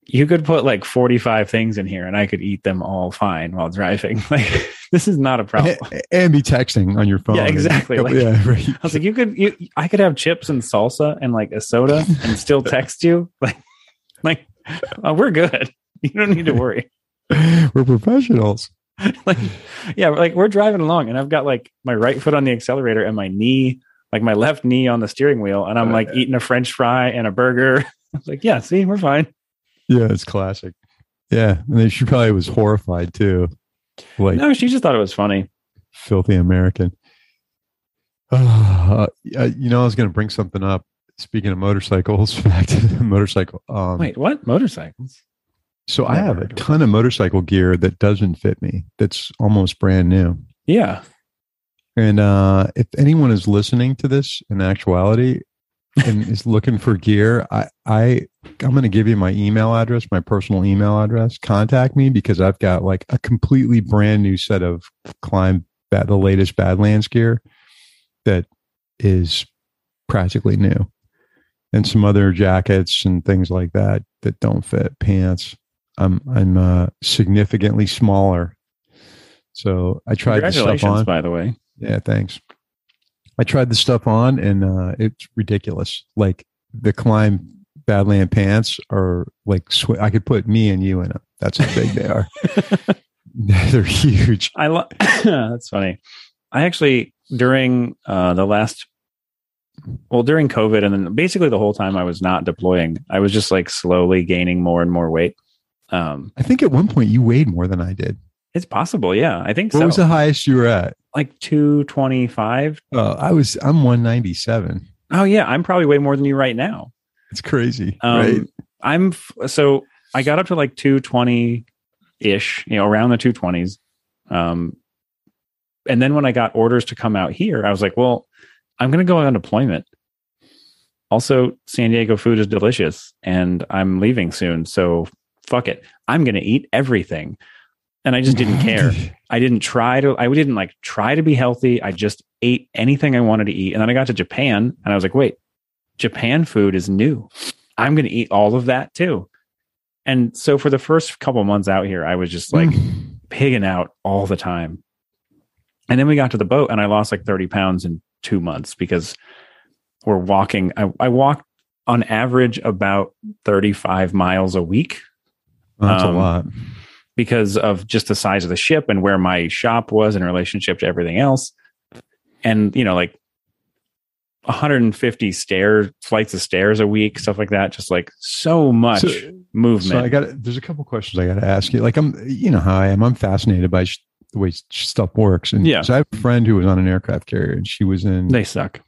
You could put like 45 things in here and I could eat them all fine while driving. Like this is not a problem. And, and be texting on your phone. Yeah, exactly. Like- yeah, right. I was like, you could, you, I could have chips and salsa and like a soda and still text you. Like, like, uh, we're good. You don't need to worry. We're professionals. like yeah like we're driving along and i've got like my right foot on the accelerator and my knee like my left knee on the steering wheel and i'm like eating a french fry and a burger i was like yeah see we're fine Yeah, it's classic. Yeah, and then she probably was horrified too, like no she just thought it was funny filthy American. Uh, you know, I was going to bring something up. Speaking of motorcycles, back to the motorcycle. Um, wait what motorcycles so I have a ton of motorcycle gear that doesn't fit me. That's almost brand new. yeah And uh, if anyone is listening to this in actuality and is looking for gear, I, I I'm going to give you my email address, my personal email address. Contact me because I've got like a completely brand new set of Klim that the latest Badlands gear that is practically new, and some other jackets and things like that that don't fit pants. I'm I'm uh, significantly smaller. So I tried the stuff on. by the way Yeah, thanks. I tried the stuff on and uh, it's ridiculous. Like the Klim Badland pants are like sw- I could put me and you in them. That's how big they are. They're huge. i love that's funny i actually during uh the last well during covid and then basically the whole time i was not deploying i was just like slowly gaining more and more weight um I think at one point you weighed more than I did. it's possible yeah i think so. What so was the highest you were at? like 225 Uh, I was. I'm 197. oh yeah i'm probably way more than you right now It's crazy, um right? i'm f- so i got up to like 220 ish you know around the 220s um and then when i got orders to come out here i was like well i'm going to go on deployment also san diego food is delicious and i'm leaving soon so fuck it. I'm going to eat everything. And I just didn't care. I didn't try to, I didn't like try to be healthy. I just ate anything I wanted to eat. And then I got to Japan and I was like, wait, Japan food is new. I'm going to eat all of that too. And so for the first couple months out here, I was just like pigging out all the time. And then we got to the boat and I lost like 30 pounds in two months because we're walking. I, I walked on average about 35 miles a week. That's Um, a lot. because of just the size of the ship and where my shop was in relationship to everything else. And, you know, like 150 stairs, flights of stairs a week, stuff like that. Just like so much So- movement. So I got there's a couple questions I got to ask you. Like I'm, you know how I am. I'm fascinated by sh- the way stuff works. And Yeah. so I have a friend who was on an aircraft carrier, and she was in. they suck.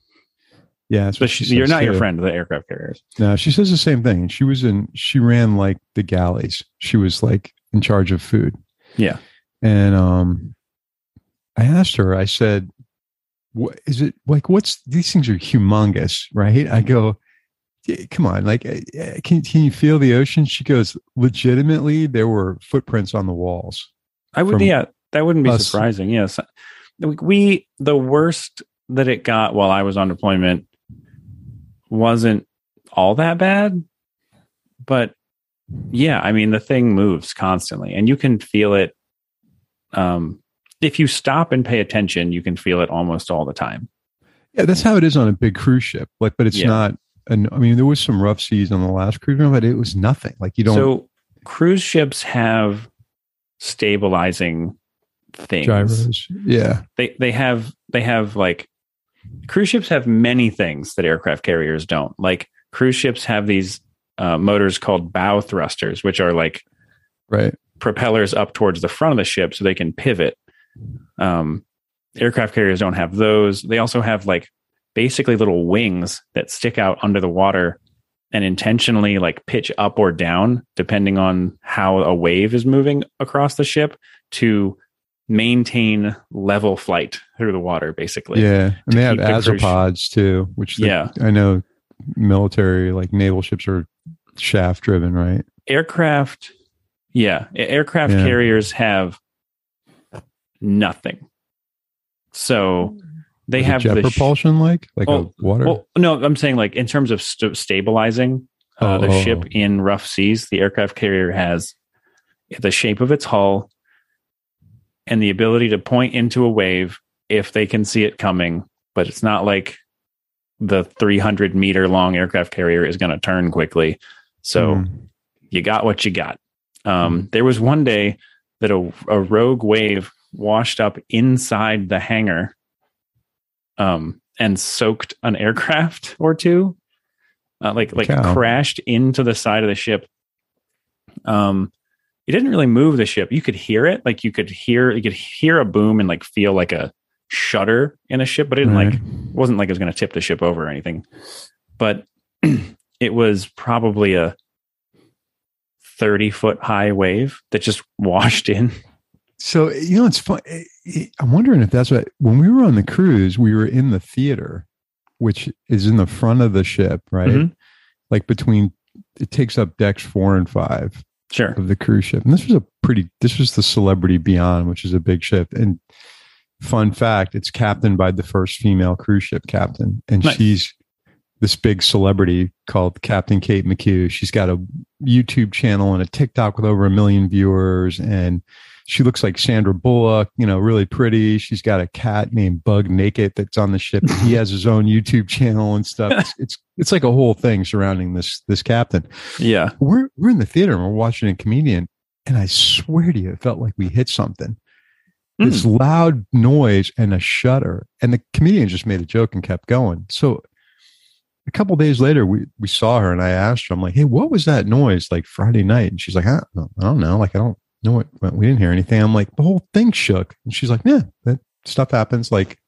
yeah, But she she, you're not your friend of the aircraft carriers. No, she says the same thing. She was in. She ran like the galleys. She was like in charge of food. Yeah. And um, I asked her. I said, "What is it like? What's these things are humongous, right?" I go, "Come on, like, uh, uh, can can you feel the ocean?" She goes, "Legitimately, there were footprints on the walls." I would, yeah, that wouldn't be us. surprising. Yes. We, the worst that it got while I was on deployment wasn't all that bad. But yeah, I mean, the thing moves constantly and you can feel it. Um, if you stop and pay attention, you can feel it almost all the time. Yeah, that's how it is on a big cruise ship. Like, but it's Yeah. not. And I mean, there was some rough seas on the last cruise, but it was nothing. Like you don't So cruise ships have stabilizing things. gyros. Yeah, they they have they have like cruise ships have many things that aircraft carriers don't like cruise ships have these uh, motors called bow thrusters which are like right. propellers up towards the front of the ship so they can pivot um, aircraft carriers don't have those they also have like basically little wings that stick out under the water and intentionally like pitch up or down depending on how a wave is moving across the ship to maintain level flight through the water basically yeah, and they have keep the cruise- azipods too, which Yeah. I know military like naval ships are shaft driven, right? aircraft yeah aircraft Yeah. carriers have nothing so they Is have jet the sh- propulsion, like like Oh, a water. well no i'm saying like in terms of st- stabilizing uh, Oh, the oh, ship oh. in rough seas the aircraft carrier has the shape of its hull and the ability to point into a wave if they can see it coming but it's not like the 300 meter long aircraft carrier is going to turn quickly so Mm. you got what you got. Um, there was one day that a, a rogue wave washed up inside the hangar um, and soaked an aircraft or two, uh, like like Cow. crashed into the side of the ship. Um, it didn't really move the ship. You could hear it, like you could hear you could hear a boom and like feel like a shudder in a ship, but it didn't Right. like wasn't like it was going to tip the ship over or anything. But it was probably a 30 foot high wave that just washed in. So you know, it's fun. eh, eh, I'm wondering if that's what when we were on the cruise, we were in the theater, which is in the front of the ship, right? Mhm. Like between it takes up decks four and five Sure. of the cruise ship, and this was a pretty. This was the Celebrity Beyond, which is a big ship. And fun fact, it's captained by the first female cruise ship captain, and Nice. she's this big celebrity called Captain Kate McCue. She's got a YouTube channel and a TikTok with over a million viewers, and she looks like Sandra Bullock, you know, really pretty. She's got a cat named Bug Naked that's on the ship. he has his own YouTube channel and stuff. It's, it's it's like a whole thing surrounding this this captain. Yeah. We're we're in the theater and we're watching a comedian, and I swear to you, it felt like we hit something. This hmm. loud noise and a shudder, and the comedian just made a joke and kept going. So a couple days later, we we saw her, and I asked her, I'm like, "Hey, what was that noise like Friday night?" And she's like, "I don't, I don't know. Like, I don't what we didn't hear anything." I'm like, "The whole thing shook," and she's like, "Yeah, that stuff happens." Like,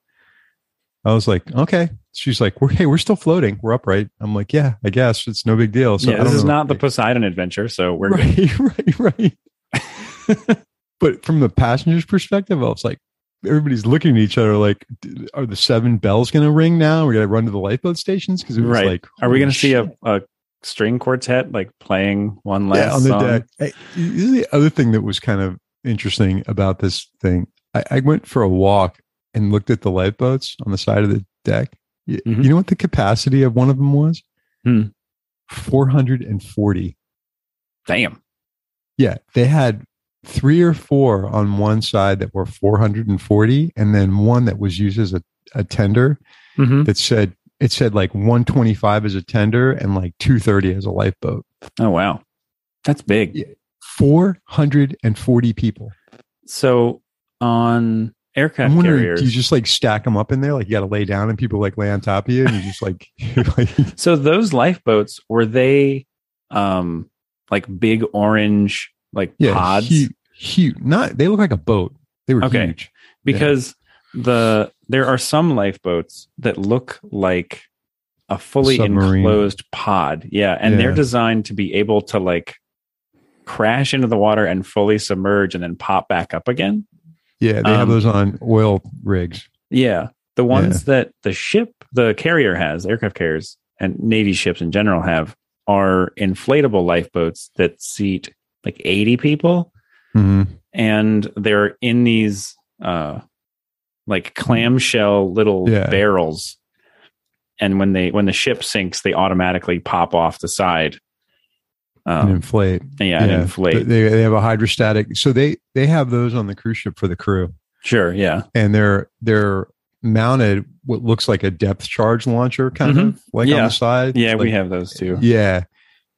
I was like, "Okay." She's like, "We're hey, we're still floating. We're upright." I'm like, "Yeah, I guess it's no big deal." So yeah, this is know. not the Poseidon adventure, so we're right, right, right. but from the passenger's perspective, I was like, everybody's looking at each other like, are the seven bells going to ring now? We got to run to the lifeboat stations because it was Right. like, Are we going to see a, a string quartet, like playing one last yeah, on the song. deck. Hey, the other thing that was kind of interesting about this thing, I, I went for a walk and looked at the lifeboats on the side of the deck. You, Mhm. you know what the capacity of one of them was? Hmm. 440. Damn. Yeah, they had three or four on one side that were 440, and then one that was used as a, a tender Mm-hmm. that said it said like 125 as a tender and like 230 as a lifeboat. Oh wow, that's big. 440 people. So on aircraft I'm carriers, do you just like stack them up in there? Like you got to lay down and people like lay on top of you, and you just like, like so those lifeboats were they um like big orange like yeah, pods? huge, huge. Not they look like a boat. They were Okay. huge. because the there are some lifeboats that look like a fully Submarine. enclosed pod. Yeah and they're designed to be able to like crash into the water and fully submerge and then pop back up again. Yeah, they have Um, those on oil rigs. yeah the ones that the ship the carrier has aircraft carriers and navy ships in general have are inflatable lifeboats that seat like 80 people. Hmm and they're in these uh like clamshell little Yeah. barrels and when they when the ship sinks they automatically pop off the side and um, inflate. yeah, and inflate They they have a hydrostatic. So they they have those on the cruise ship for the crew, sure yeah and they're they're mounted what looks like a depth charge launcher, kind Mhm. of like on the side. yeah we have those too Yeah.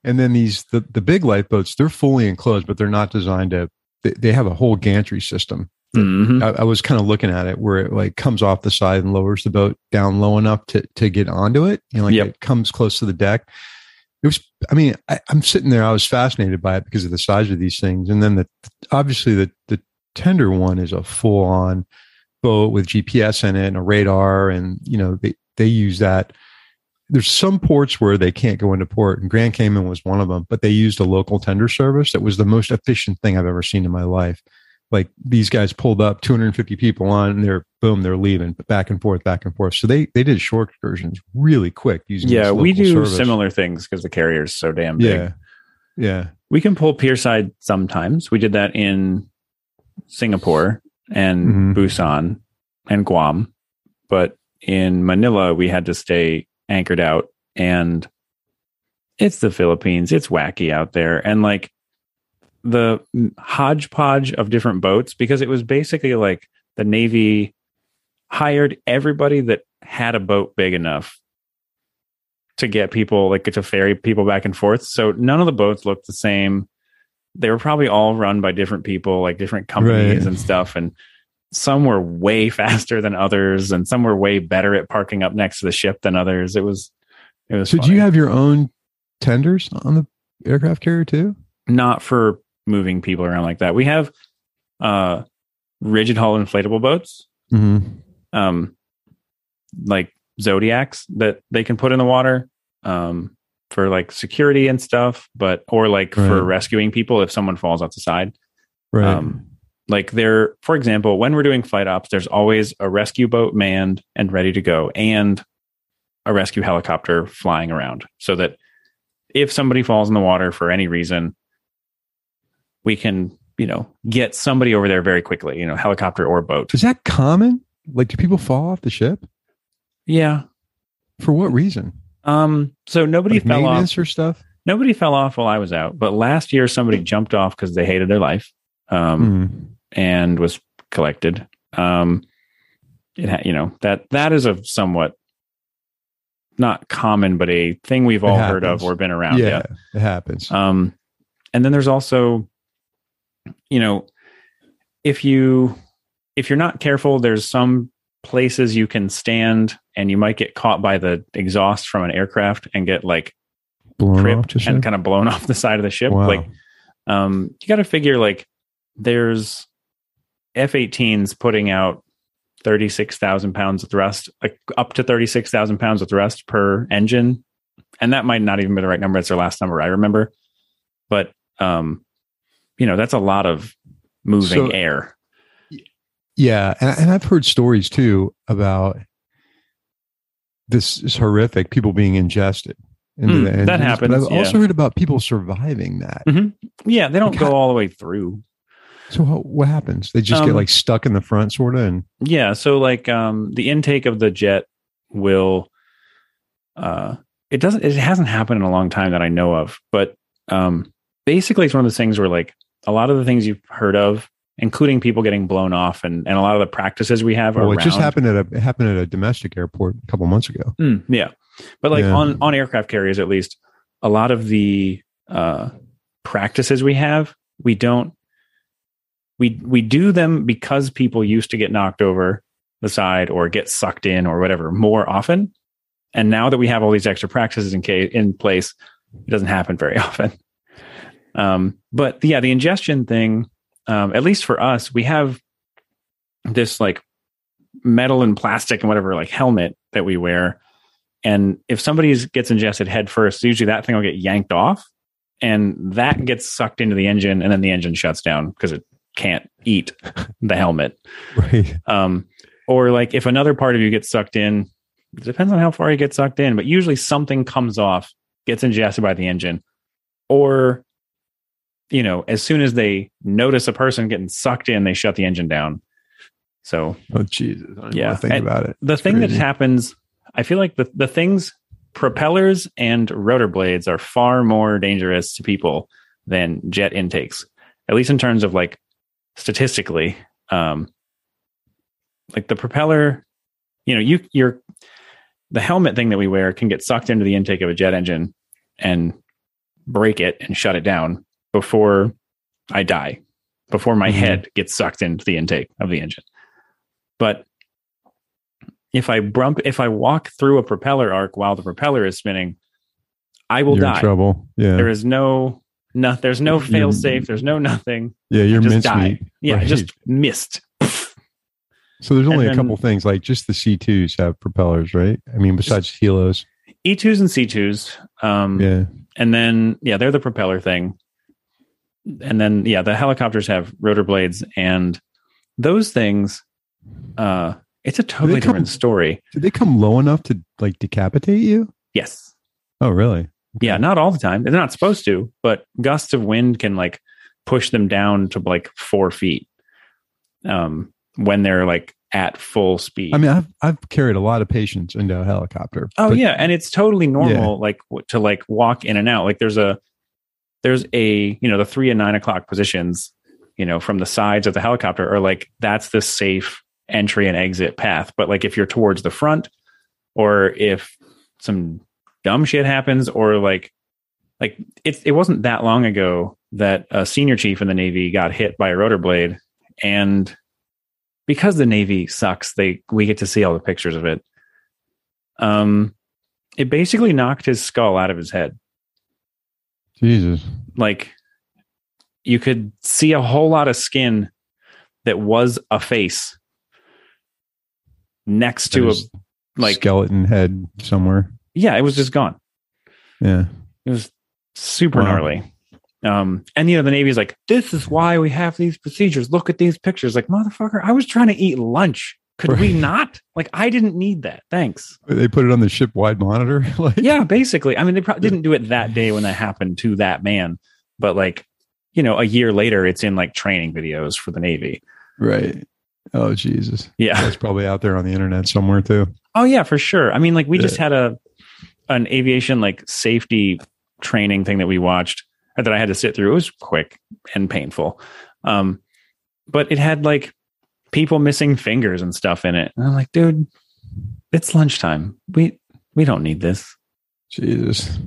And then these the, the big lifeboats, they're fully enclosed, but they're not designed to they, they have a whole gantry system. Mhm. I, I was kind of looking at it where it like comes off the side and lowers the boat down low enough to to get onto it. You know, like Yep. it comes close to the deck. It was I mean, I, I'm sitting there, I was fascinated by it because of the size of these things. And then the obviously the the tender one is a full on boat with GPS in it and a radar and you know, they they use that there's some ports where they can't go into port, and Grand Cayman was one of them. But they used a local tender service that was the most efficient thing I've ever seen in my life. Like these guys pulled up 250 people on, and they're boom, they're leaving, back and forth, back and forth. So they they did short excursions really quick using. yeah we do service. similar things because the carrier's so damn big Yeah, yeah, we can pull pierside sometimes we did that in singapore and Mhm. busan and guam but in manila we had to stay anchored out and it's the philippines it's wacky out there and like the hodgepodge of different boats because it was basically like the navy hired everybody that had a boat big enough to get people like to ferry people back and forth. So none of the boats looked the same. They were probably all run by different people, like different companies Right. and stuff. And some were way faster than others, and some were way better at parking up next to the ship than others. It was, it was. So do you have your own tenders on the aircraft carrier too? not for moving people around like that? We have uh, rigid hull inflatable boats, Mm-hmm. um, like zodiacs that they can put in the water um, for like security and stuff, but or like for rescuing people if someone falls off the side. Right. Um, like there, for example, when we're doing flight ops, there's always a rescue boat manned and ready to go, and a rescue helicopter flying around, so that if somebody falls in the water for any reason, we can, you know, get somebody over there very quickly. You know, helicopter or boat. Is that common? Like, do people fall off the ship Yeah. for what reason? Um. So nobody Like fell off. or stuff? Nobody fell off while I was out, but last year somebody jumped off because they hated their life. Um. Mm. and was collected. Um, it ha- you know that that is a somewhat not common, but a thing we've all heard of or been around. yeah, Yeah. it happens. Um, and then there's also, you know, if you if you're not careful, there's some places you can stand and you might get caught by the exhaust from an aircraft and get like tripped and kind of blown off the side of the ship. Wow. Like um, you got to figure like there's F-18s putting out thirty-six thousand pounds of thrust, like up to thirty-six thousand pounds of thrust per engine, and that might not even be the right number. It's their last number I remember, but um, you know that's a lot of moving So- air. Yeah, and, and I've heard stories too about this is horrific. People being ingested into Mm, the that engines. But happens, I've yeah. also heard about people surviving that. Yeah, they don't Like go all the way through. So how, what happens? They just get Um, like stuck in the front, sort of, and Yeah, so like um the intake of the jet will uh it doesn't it hasn't happened in a long time that I know of, but um basically it's one of those things where like a lot of the things you've heard of, including people getting blown off and, and a lot of the practices we have well, around it just happened at a it happened at a domestic airport a couple months ago. Mm, yeah. But like Yeah. on on aircraft carriers at least, a lot of the uh practices we have, we don't we we do them because people used to get knocked over the side or get sucked in or whatever more often. And now that we have all these extra practices in case in place, it doesn't happen very often. Um, but yeah, the ingestion thing, um, at least for us, we have this like metal and plastic and whatever like helmet that we wear. And if somebody gets ingested head first, usually that thing will get yanked off and that gets sucked into the engine and then the engine shuts down because it can't eat the helmet. Right. Um, or like if another part of you gets sucked in, it depends on how far you get sucked in, but usually something comes off, gets ingested by the engine, or you know, as soon as they notice a person getting sucked in, they shut the engine down. So Oh Jesus. I don't Yeah. yeah. Want to think And about it. the It's thing that happens, I feel like the, the things, propellers and rotor blades are far more dangerous to people than jet intakes, at least in terms of like statistically. Um, like the propeller, you know, you, you're, the helmet thing that we wear can get sucked into the intake of a jet engine and break it and shut it down before I die, before my Mhm. head gets sucked into the intake of the engine. But if I bump, if I walk through a propeller arc while the propeller is spinning, I will You're in die. trouble. Yeah. There is no, no, there's no fail safe. There's no nothing. yeah. You're just die. mincemeat. Yeah, Right. just missed. So there's only a couple things like just the C2s have propellers, right? I mean, besides helos. E2s E and C2s. Um, Yeah. and then yeah they're the propeller thing and then yeah the helicopters have rotor blades and those things uh it's a totally come- different story Did they come low enough to like decapitate you? yes Oh, really? yeah not all the time they're not supposed to but gusts of wind can like push them down to like four feet um when they're like at full speed I mean, I've I've carried a lot of patients into a helicopter. Oh but- yeah, and it's totally normal, like to like walk in and out. Like there's a there's a you know the three and nine o'clock positions, you know, from the sides of the helicopter are like that's the safe entry and exit path. But like if you're towards the front, or if some dumb shit happens, or like like it's it wasn't that long ago that a senior chief in the Navy got hit by a rotor blade, and because the Navy sucks, they we get to see all the pictures of it. Um, it basically knocked his skull out of his head. Jesus. Like you could see a whole lot of skin that was a face next to a like skeleton head somewhere. yeah, it was just gone. Yeah. It was super Wow. gnarly. Um, and you know, the Navy's like, this is why we have these procedures. Look at these pictures. Like, motherfucker, I was trying to eat lunch. Could we not? Like, I didn't need that. Thanks. They put it on the ship wide monitor. like, Yeah, basically. I mean, they probably didn't do it that day when that happened to that man, but like, you know, a year later, it's in like training videos for the Navy. Right. Oh, Jesus. Yeah. That's probably out there on the internet somewhere too. Oh yeah, for sure. I mean, like we Yeah. just had a an aviation like safety training thing that we watched that I had to sit through. It was quick and painful. Um, but it had like people missing fingers and stuff in it. And I'm like, dude, it's lunchtime. We we don't need this. Jesus.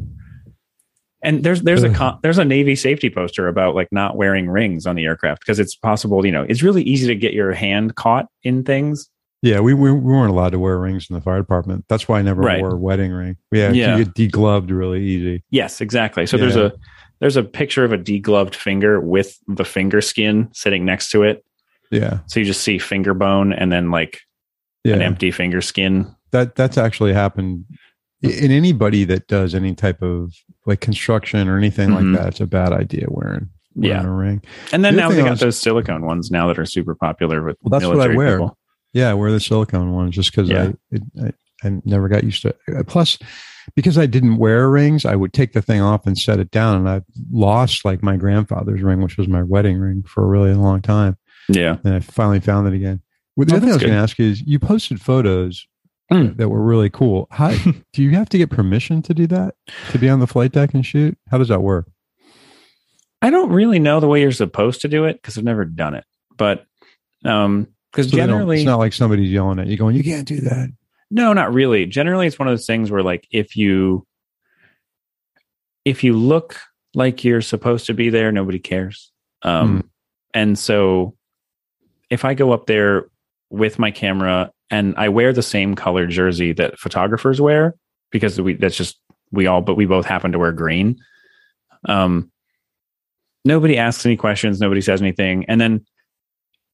And there's there's a Ugh. there's a Navy safety poster about like not wearing rings on the aircraft because it's possible, you know, it's really easy to get your hand caught in things. Yeah, we, we we weren't allowed to wear rings in the fire department. That's why I never Right. wore a wedding ring. Yeah, Yeah. you get degloved really easy. Yes, exactly. So there's a there's a picture of a degloved finger with the finger skin sitting next to it. Yeah, So you just see finger bone and then like yeah. an empty finger skin. that that's actually happened in anybody that does any type of like construction or anything Mhm. like that. It's a bad idea wearing wearing Yeah. a ring. And then The now they got was- those silicone ones now that are super popular with Well, that's what I wear. people. Yeah, I wear the silicone ones just because Yeah. I, it, I I never got used to it. Plus, because I didn't wear rings, I would take the thing off and set it down. And I lost like my grandfather's ring, which was my wedding ring for a really long time. Yeah. And I finally found it again. Well, the Oh, other thing I was going to ask is you posted photos Mm. that were really cool. How do you have to get permission to do that? To be on the flight deck and shoot? How does that work? I don't really know the way you're supposed to do it because I've never done it. But um because So generally it's not like somebody's yelling at you going, you can't do that. No, not really. Generally, it's one of those things where, like, if you if you look like you're supposed to be there, nobody cares. Um, And so, if I go up there with my camera and I wear the same color jersey that photographers wear, because we that's just we all, but we both happen to wear green. Um, nobody asks any questions. Nobody says anything, and then,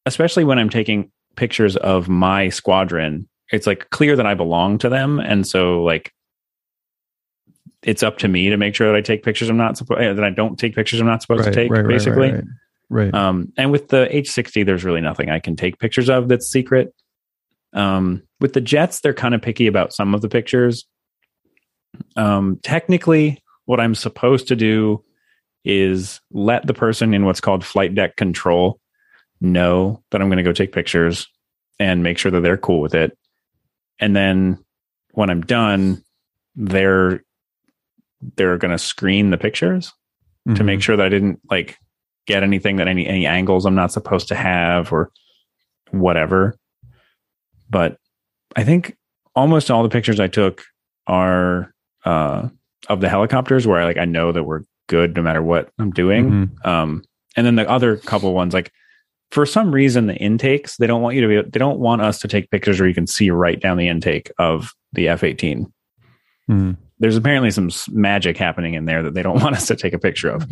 especially when I'm taking pictures of my squadron it's like clear that I belong to them, and so like it's up to me to make sure that I take pictures I'm not supposed that I don't take pictures I'm not supposed to take, basically. Right. Right. Um, and with the H60, there's really nothing I can take pictures of that's secret. Um, with the jets, they're kind of picky about some of the pictures. Um, technically, what I'm supposed to do is let the person in what's called flight deck control know that I'm going to go take pictures and make sure that they're cool with it. And then when I'm done, they're they're going to screen the pictures to Mhm. make sure that I didn't like get anything that any any angles I'm not supposed to have or whatever. But I think almost all the pictures I took are uh, of the helicopters where I like I know that we're good no matter what I'm doing. Mhm. Um, and then the other couple ones like for some reason the intakes they don't want you to be they don't want us to take pictures where you can see right down the intake of the F18. Mhm. There's apparently some magic happening in there that they don't want us to take a picture of.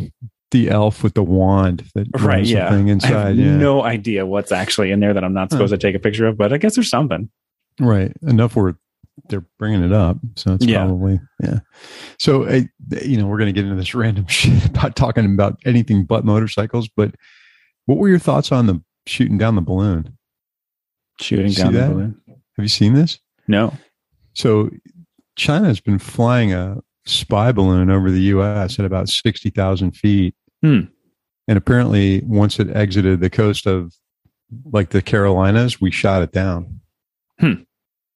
The elf with the wand that Right, yeah. thing I inside. have yeah. no idea what's actually in there that I'm not supposed to take a picture of, but I guess there's something. Right. Enough where they're bringing it up. So it's Yeah. probably, yeah. So, uh, you know, we're going to get into this random shit about talking about anything but motorcycles. But what were your thoughts on the shooting down the balloon? Shooting down the balloon. Have you seen this? No. So, China's been flying a spy balloon over the U.S. at about 60,000 feet. Hmm. And apparently, once it exited the coast of like the Carolinas, we shot it down. Hmm.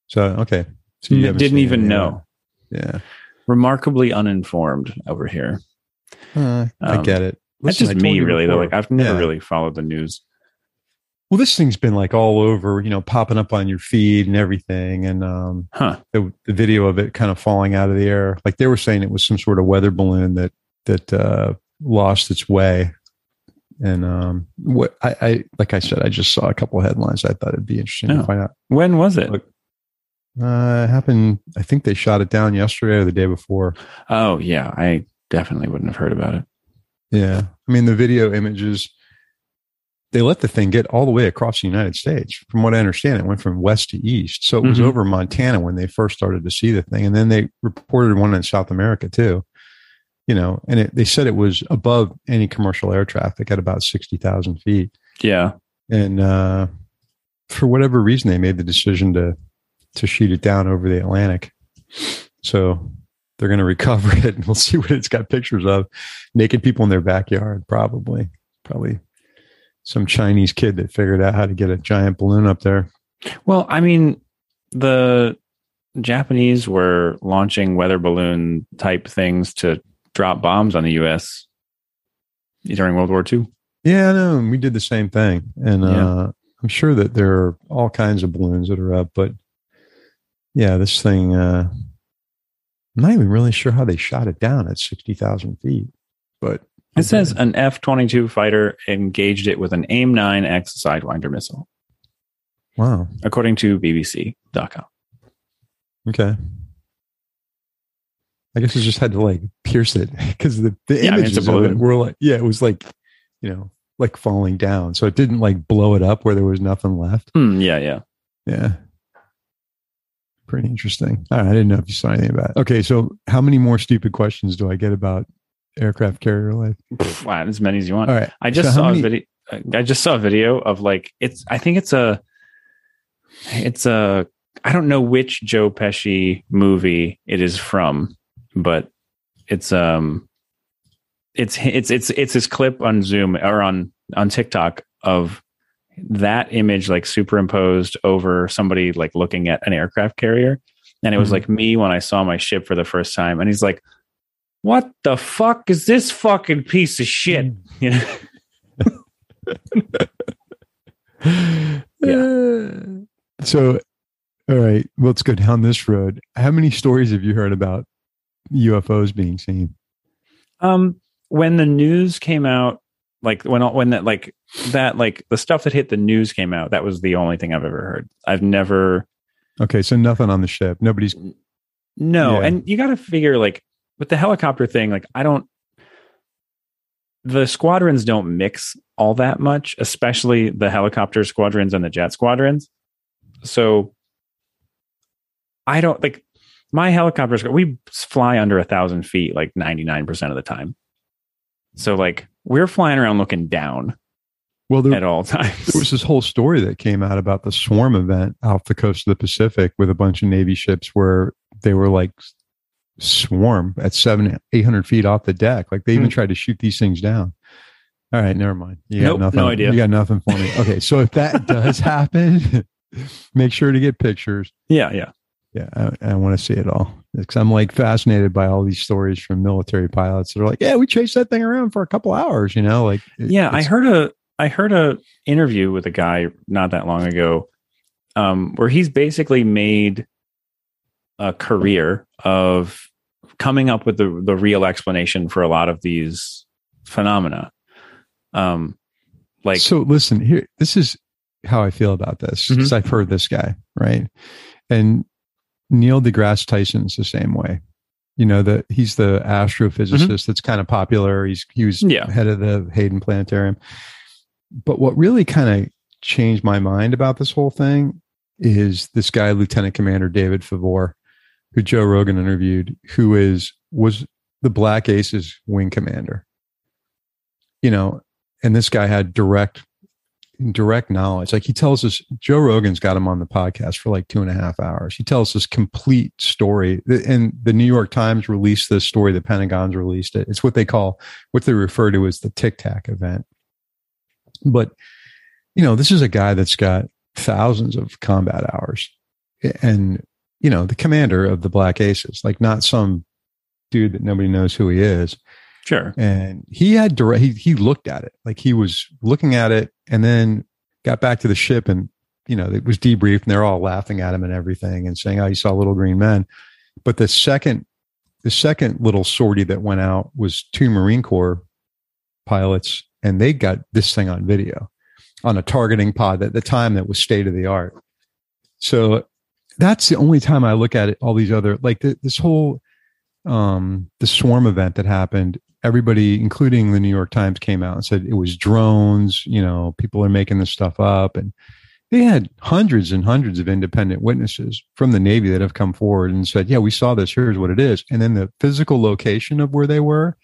So, okay. So N- didn't even know. Yeah. Remarkably uninformed over here. Uh, I Um, get it. That's just me, you really. Though, like I've never Yeah. really followed the news. Well, this thing's been like all over, you know, popping up on your feed and everything. And um, Huh. the, the video of it kind of falling out of the air, like they were saying, it was some sort of weather balloon that that uh, lost its way. And um, what I, I like I said, I just saw a couple of headlines. I thought it'd be interesting Oh. to find out. When was it? Look. Uh, it happened. I think they shot it down yesterday or the day before. Oh yeah, I definitely wouldn't have heard about it. Yeah. I mean, the video images, they let the thing get all the way across the United States. From what I understand, it went from west to east. So it was Mhm. over Montana when they first started to see the thing. And then they reported one in South America too. You know, and it, they said it was above any commercial air traffic at about 60,000 feet. Yeah. And uh, for whatever reason, they made the decision to to shoot it down over the Atlantic. So they're going to recover it, and we'll see what it's got pictures of. Naked people in their backyard, probably, probably some Chinese kid that figured out how to get a giant balloon up there. Well, I mean, the Japanese were launching weather balloon type things to drop bombs on the U.S. during World War II. Yeah, I know. We did the same thing, and Yeah. uh, I'm sure that there are all kinds of balloons that are up. But yeah, this thing. Uh, I'm not even really sure how they shot it down at sixty thousand feet, but It says an F 22 fighter engaged it with an AIM 9X Sidewinder missile, wow. according to BBC.com. Okay. I guess it just had to like pierce it because the, the Yeah, I mean, images of it were like, yeah, it was like, you know, like falling down. So it didn't like blow it up where there was nothing left. Hmm, yeah, yeah. Yeah. Pretty interesting. All right. I didn't know if you saw anything about it. Okay. So how many more stupid questions do I get about aircraft carrier life? Wow, as many as you want. All right. I just So saw many- a video. I just saw a video of like it's. I think it's a. It's a I don't know which Joe Pesci movie it is from, but it's um it's it's it's it's this clip on Zoom or on on TikTok of that image like superimposed over somebody like looking at an aircraft carrier. And it was Mhm. like me when I saw my ship for the first time. And he's like what the fuck is this fucking piece of shit? You know? So, all right, let's go down this road. How many stories have you heard about UFOs being seen? Um, when the news came out, like when when that like that like the stuff that hit the news came out, that was the only thing I've ever heard. I've never Okay, so nothing on the ship. Nobody's. no, Yeah. and you got to figure like with the helicopter thing, like I don't. The squadrons don't mix all that much, especially the helicopter squadrons and the jet squadrons. So I don't like my helicopters. We fly under a thousand feet like ninety nine percent of the time. So like we're flying around looking down Well, there, at all times. there was this whole story that came out about the swarm event off the coast of the Pacific with a bunch of Navy ships where they were like swarm at seven, eight hundred feet off the deck. Like they even Hmm. tried to shoot these things down. All right, never mind. You Nope, got nothing. no idea. You got nothing for me. Okay, so if that does happen, make sure to get pictures. yeah, yeah. Yeah, I, I want to see it all. Because I'm like fascinated by all these stories from military pilots that are like, "Yeah, we chased that thing around for a couple hours," you know, like it- yeah i heard a i heard a interview with a guy not that long ago um where he's basically made a career of coming up with the the real explanation for a lot of these phenomena. Um like so listen here this is how i feel about this Mm-hmm. because i've heard this guy right? And neil degrasse tyson's the same way you know that he's the astrophysicist that's kind of popular he's he was Mm-hmm. Yeah. head of the hayden planetarium but what really kind of changed my mind about this whole thing is this guy lieutenant commander david fravor who joe rogan interviewed who is was the black aces wing commander you know and this guy had direct direct knowledge. Like he tells us, Joe Rogan's got him on the podcast for like two and a half hours. He tells this complete story. And the New York Times released this story, the Pentagon's released it. It's what they call, what they refer to as the Tic Tac event. But, you know, this is a guy that's got thousands of combat hours and, you know, the commander of the Black Aces, like not some dude that nobody knows who he is sure. And he had direct he, he looked at it. Like he was looking at it and then got back to the ship and you know it was debriefed and they're all laughing at him and everything and saying oh you saw little green men. But the second the second little sortie that went out was two marine corps pilots and they got this thing on video on a targeting pod at the time that was state of the art. So that's the only time i look at it all these other like th- this whole um the swarm event that happened everybody including the new york times came out and said it was drones you know people are making this stuff up. And they had hundreds and hundreds of independent witnesses from the navy that have come forward and said yeah we saw this. Here's what it is. And then the physical location of where they were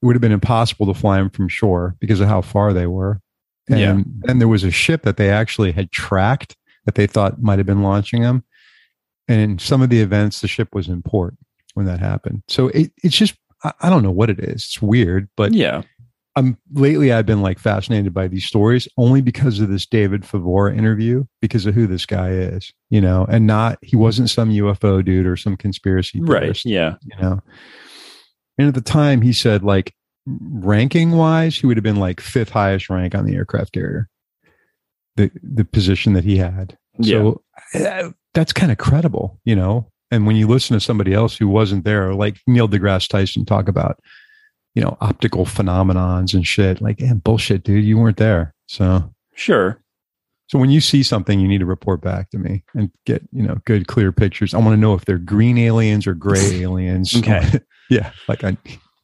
it would have been impossible to fly them from shore because of how far they were. And Yeah. then there was a ship that they actually had tracked that they thought might have been launching them. And in some of the events the ship was in port when that happened. So it, it's just I, I don't know what it is it's weird but yeah I'm lately I've been like fascinated by these stories only because of this David Fravor interview because of who this guy is, you know, and not he wasn't some UFO dude or some conspiracy right theorist, yeah you know. And at the time he said like ranking wise he would have been like fifth highest rank on the aircraft carrier. The the position that he had. So uh, that's kind of credible, you know. And when you listen to somebody else who wasn't there, like Neil deGrasse Tyson talk about, you know, optical phenomenons and shit, like, yeah, bullshit, dude, you weren't there. So, sure so when you see something, you need to report back to me and get, you know, good, clear pictures. I want to know if they're green aliens or gray aliens. Okay. yeah. Like I,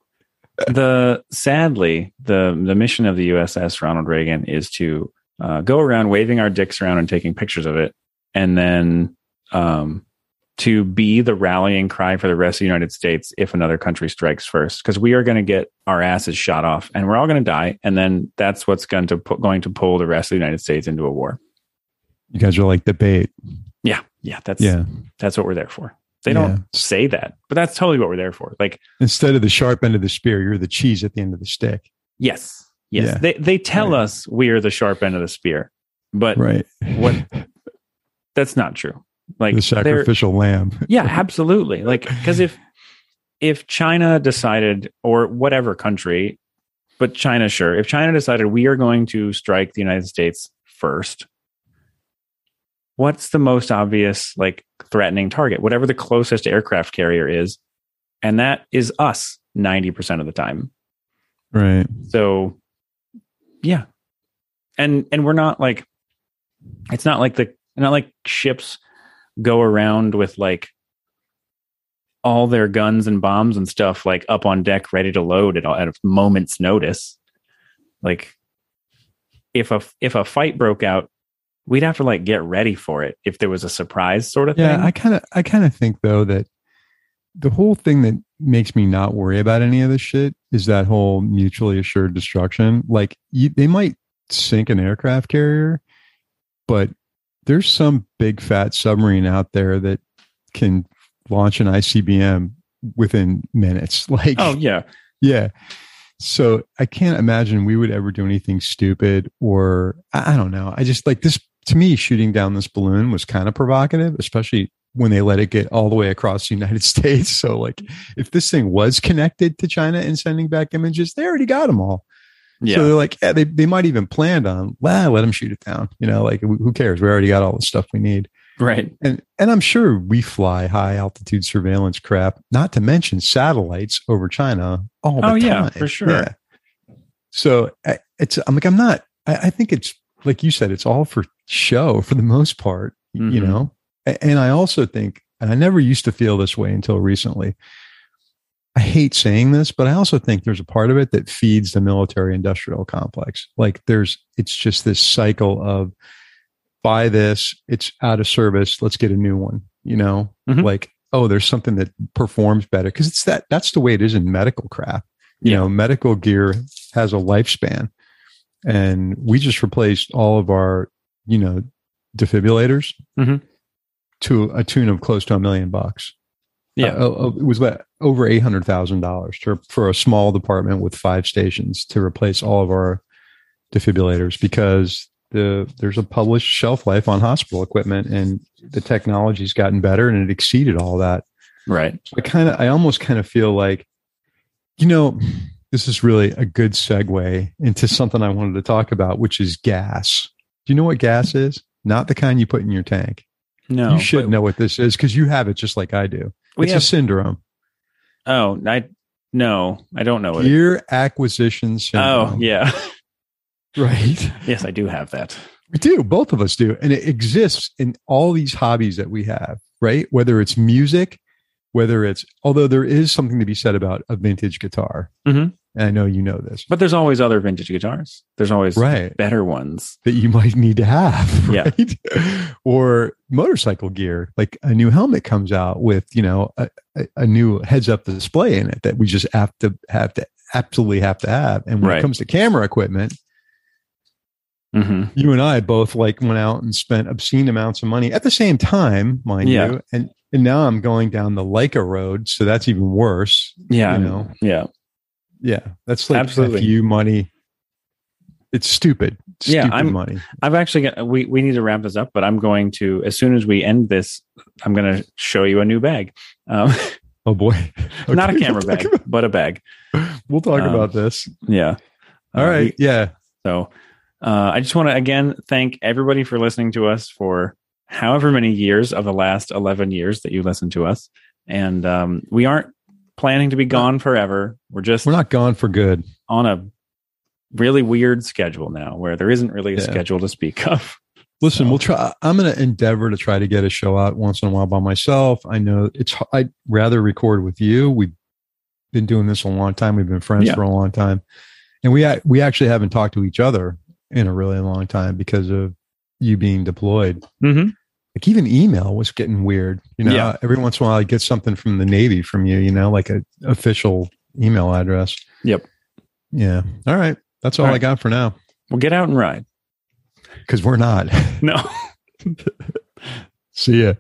the sadly the the mission of the USS Ronald Reagan is to uh, go around waving our dicks around and taking pictures of it, and then um, to be the rallying cry for the rest of the United States if another country strikes first, because we are going to get our asses shot off, and we're all going to die, and then that's what's going to pu- going to pull the rest of the United States into a war. you guys are like the bait. Yeah. Yeah, that's Yeah. that's what we're there for. They don't say that, but that's totally what we're there for. Like, Instead of the sharp end of the spear, you're the cheese at the end of the stick. yes, yes, Yeah. they they tell Right. us we are the sharp end of the spear, but Right. what- that's not true. Like the sacrificial lamb. yeah absolutely like because if if china decided or whatever country but china sure if china decided we are going to strike the united states first what's the most obvious like threatening target whatever the closest aircraft carrier is and that is us 90% of the time Right. so yeah and and we're not like it's not like the not like ships go around with like all their guns and bombs and stuff like up on deck ready to load at, at a moment's notice like if a if a fight broke out we'd have to like get ready for it if there was a surprise sort of Yeah, thing I kind of I kind of think though that the whole thing that makes me not worry about any of this shit is that whole mutually assured destruction. Like you, they might sink an aircraft carrier, but there's some big fat submarine out there that can launch an ICBM within minutes. Like oh yeah yeah. So I can't imagine we would ever do anything stupid or I I don't know. I just like this to me, shooting down this balloon was kind of provocative, especially when they let it get all the way across the United States. So like if this thing was connected to China and sending back images, they already got them all. Yeah So they're like, yeah, they, they might even planned on, well, let them shoot it down. You know, like who cares? We already got all the stuff we need. right And and I'm sure we fly high altitude surveillance crap, not to mention satellites over China all the Oh, time. yeah, for sure. So I, it's I'm like I'm not. I, I think it's like you said, it's all for show for the most part. You Mhm. know, and I also think, and I never used to feel this way until recently. I hate saying this, but I also think there's a part of it that feeds the military industrial complex. Like there's, it's just this cycle of buy this, it's out of service, let's get a new one, you know, Mhm. like, oh, there's something that performs better. Cause it's that, that's the way it is in medical crap. You Yeah. know, medical gear has a lifespan and we just replaced all of our, you know, defibrillators Mhm. to a tune of close to a million bucks. Yeah Uh, uh, it was what, over eight hundred thousand dollars for a small department with five stations to replace all of our defibrillators because the there's a published shelf life on hospital equipment and the technology's gotten better and it exceeded all that. right I kind of I almost kind of feel like, you know, this is really a good segue into something I wanted to talk about, which is gas. Do you know what gas is? Not the kind you put in your tank. no you should know what this is because you have it just like I do. We it's have a syndrome. oh i no i don't know Gear acquisition oh yeah Right. yes i do have that We do. Both of us do. And it exists in all these hobbies that we have, right? Whether it's music, whether it's, although there is something to be said about a vintage guitar. Mhm. And I know you know this, But there's always other vintage guitars. There's always right? better ones. That you might need to have, Yeah. right? or motorcycle gear, like a new helmet comes out with, you know, a, a, new heads up display in it that we just have to have to absolutely have to have. And when Right. it comes to camera equipment, hmm you and I both like went out and spent obscene amounts of money at the same time, mind Yeah. you. And and now I'm going down the Leica road, so that's even worse. Yeah. You know, Yeah. Yeah, that's like Absolutely. FU money. It's stupid. Yeah, Stupid I'm- money. I've actually got, we, we need to wrap this up, but I'm going to, as soon as we end this, I'm going to show you a new bag. Um, Oh boy, not a camera we'll bag, about- but a bag. we'll talk Um, about this. Yeah. All Uh, right. we- yeah. So uh, I just want to again thank everybody for listening to us for however many years of the last 11 years that you listened to us. And um, we aren't planning to be gone forever. We're just We're not gone for good. on a really weird schedule now where there isn't really a Yeah. schedule to speak of. Listen, So- we'll try. I'm going to endeavor to try to get a show out once in a while by myself. I know it's. I'd rather record with you. We've been doing this a long time. We've been friends Yeah. for a long time, and we we actually haven't talked to each other in a really long time because of you being deployed. Mm-hmm. Like even email was getting weird. You know, Yeah. every once in a while I get something from the Navy from you. You know, like a official email address. Yep. Yeah. All right. That's all, All I got for now We'll get out and ride. because we're not. No. See ya.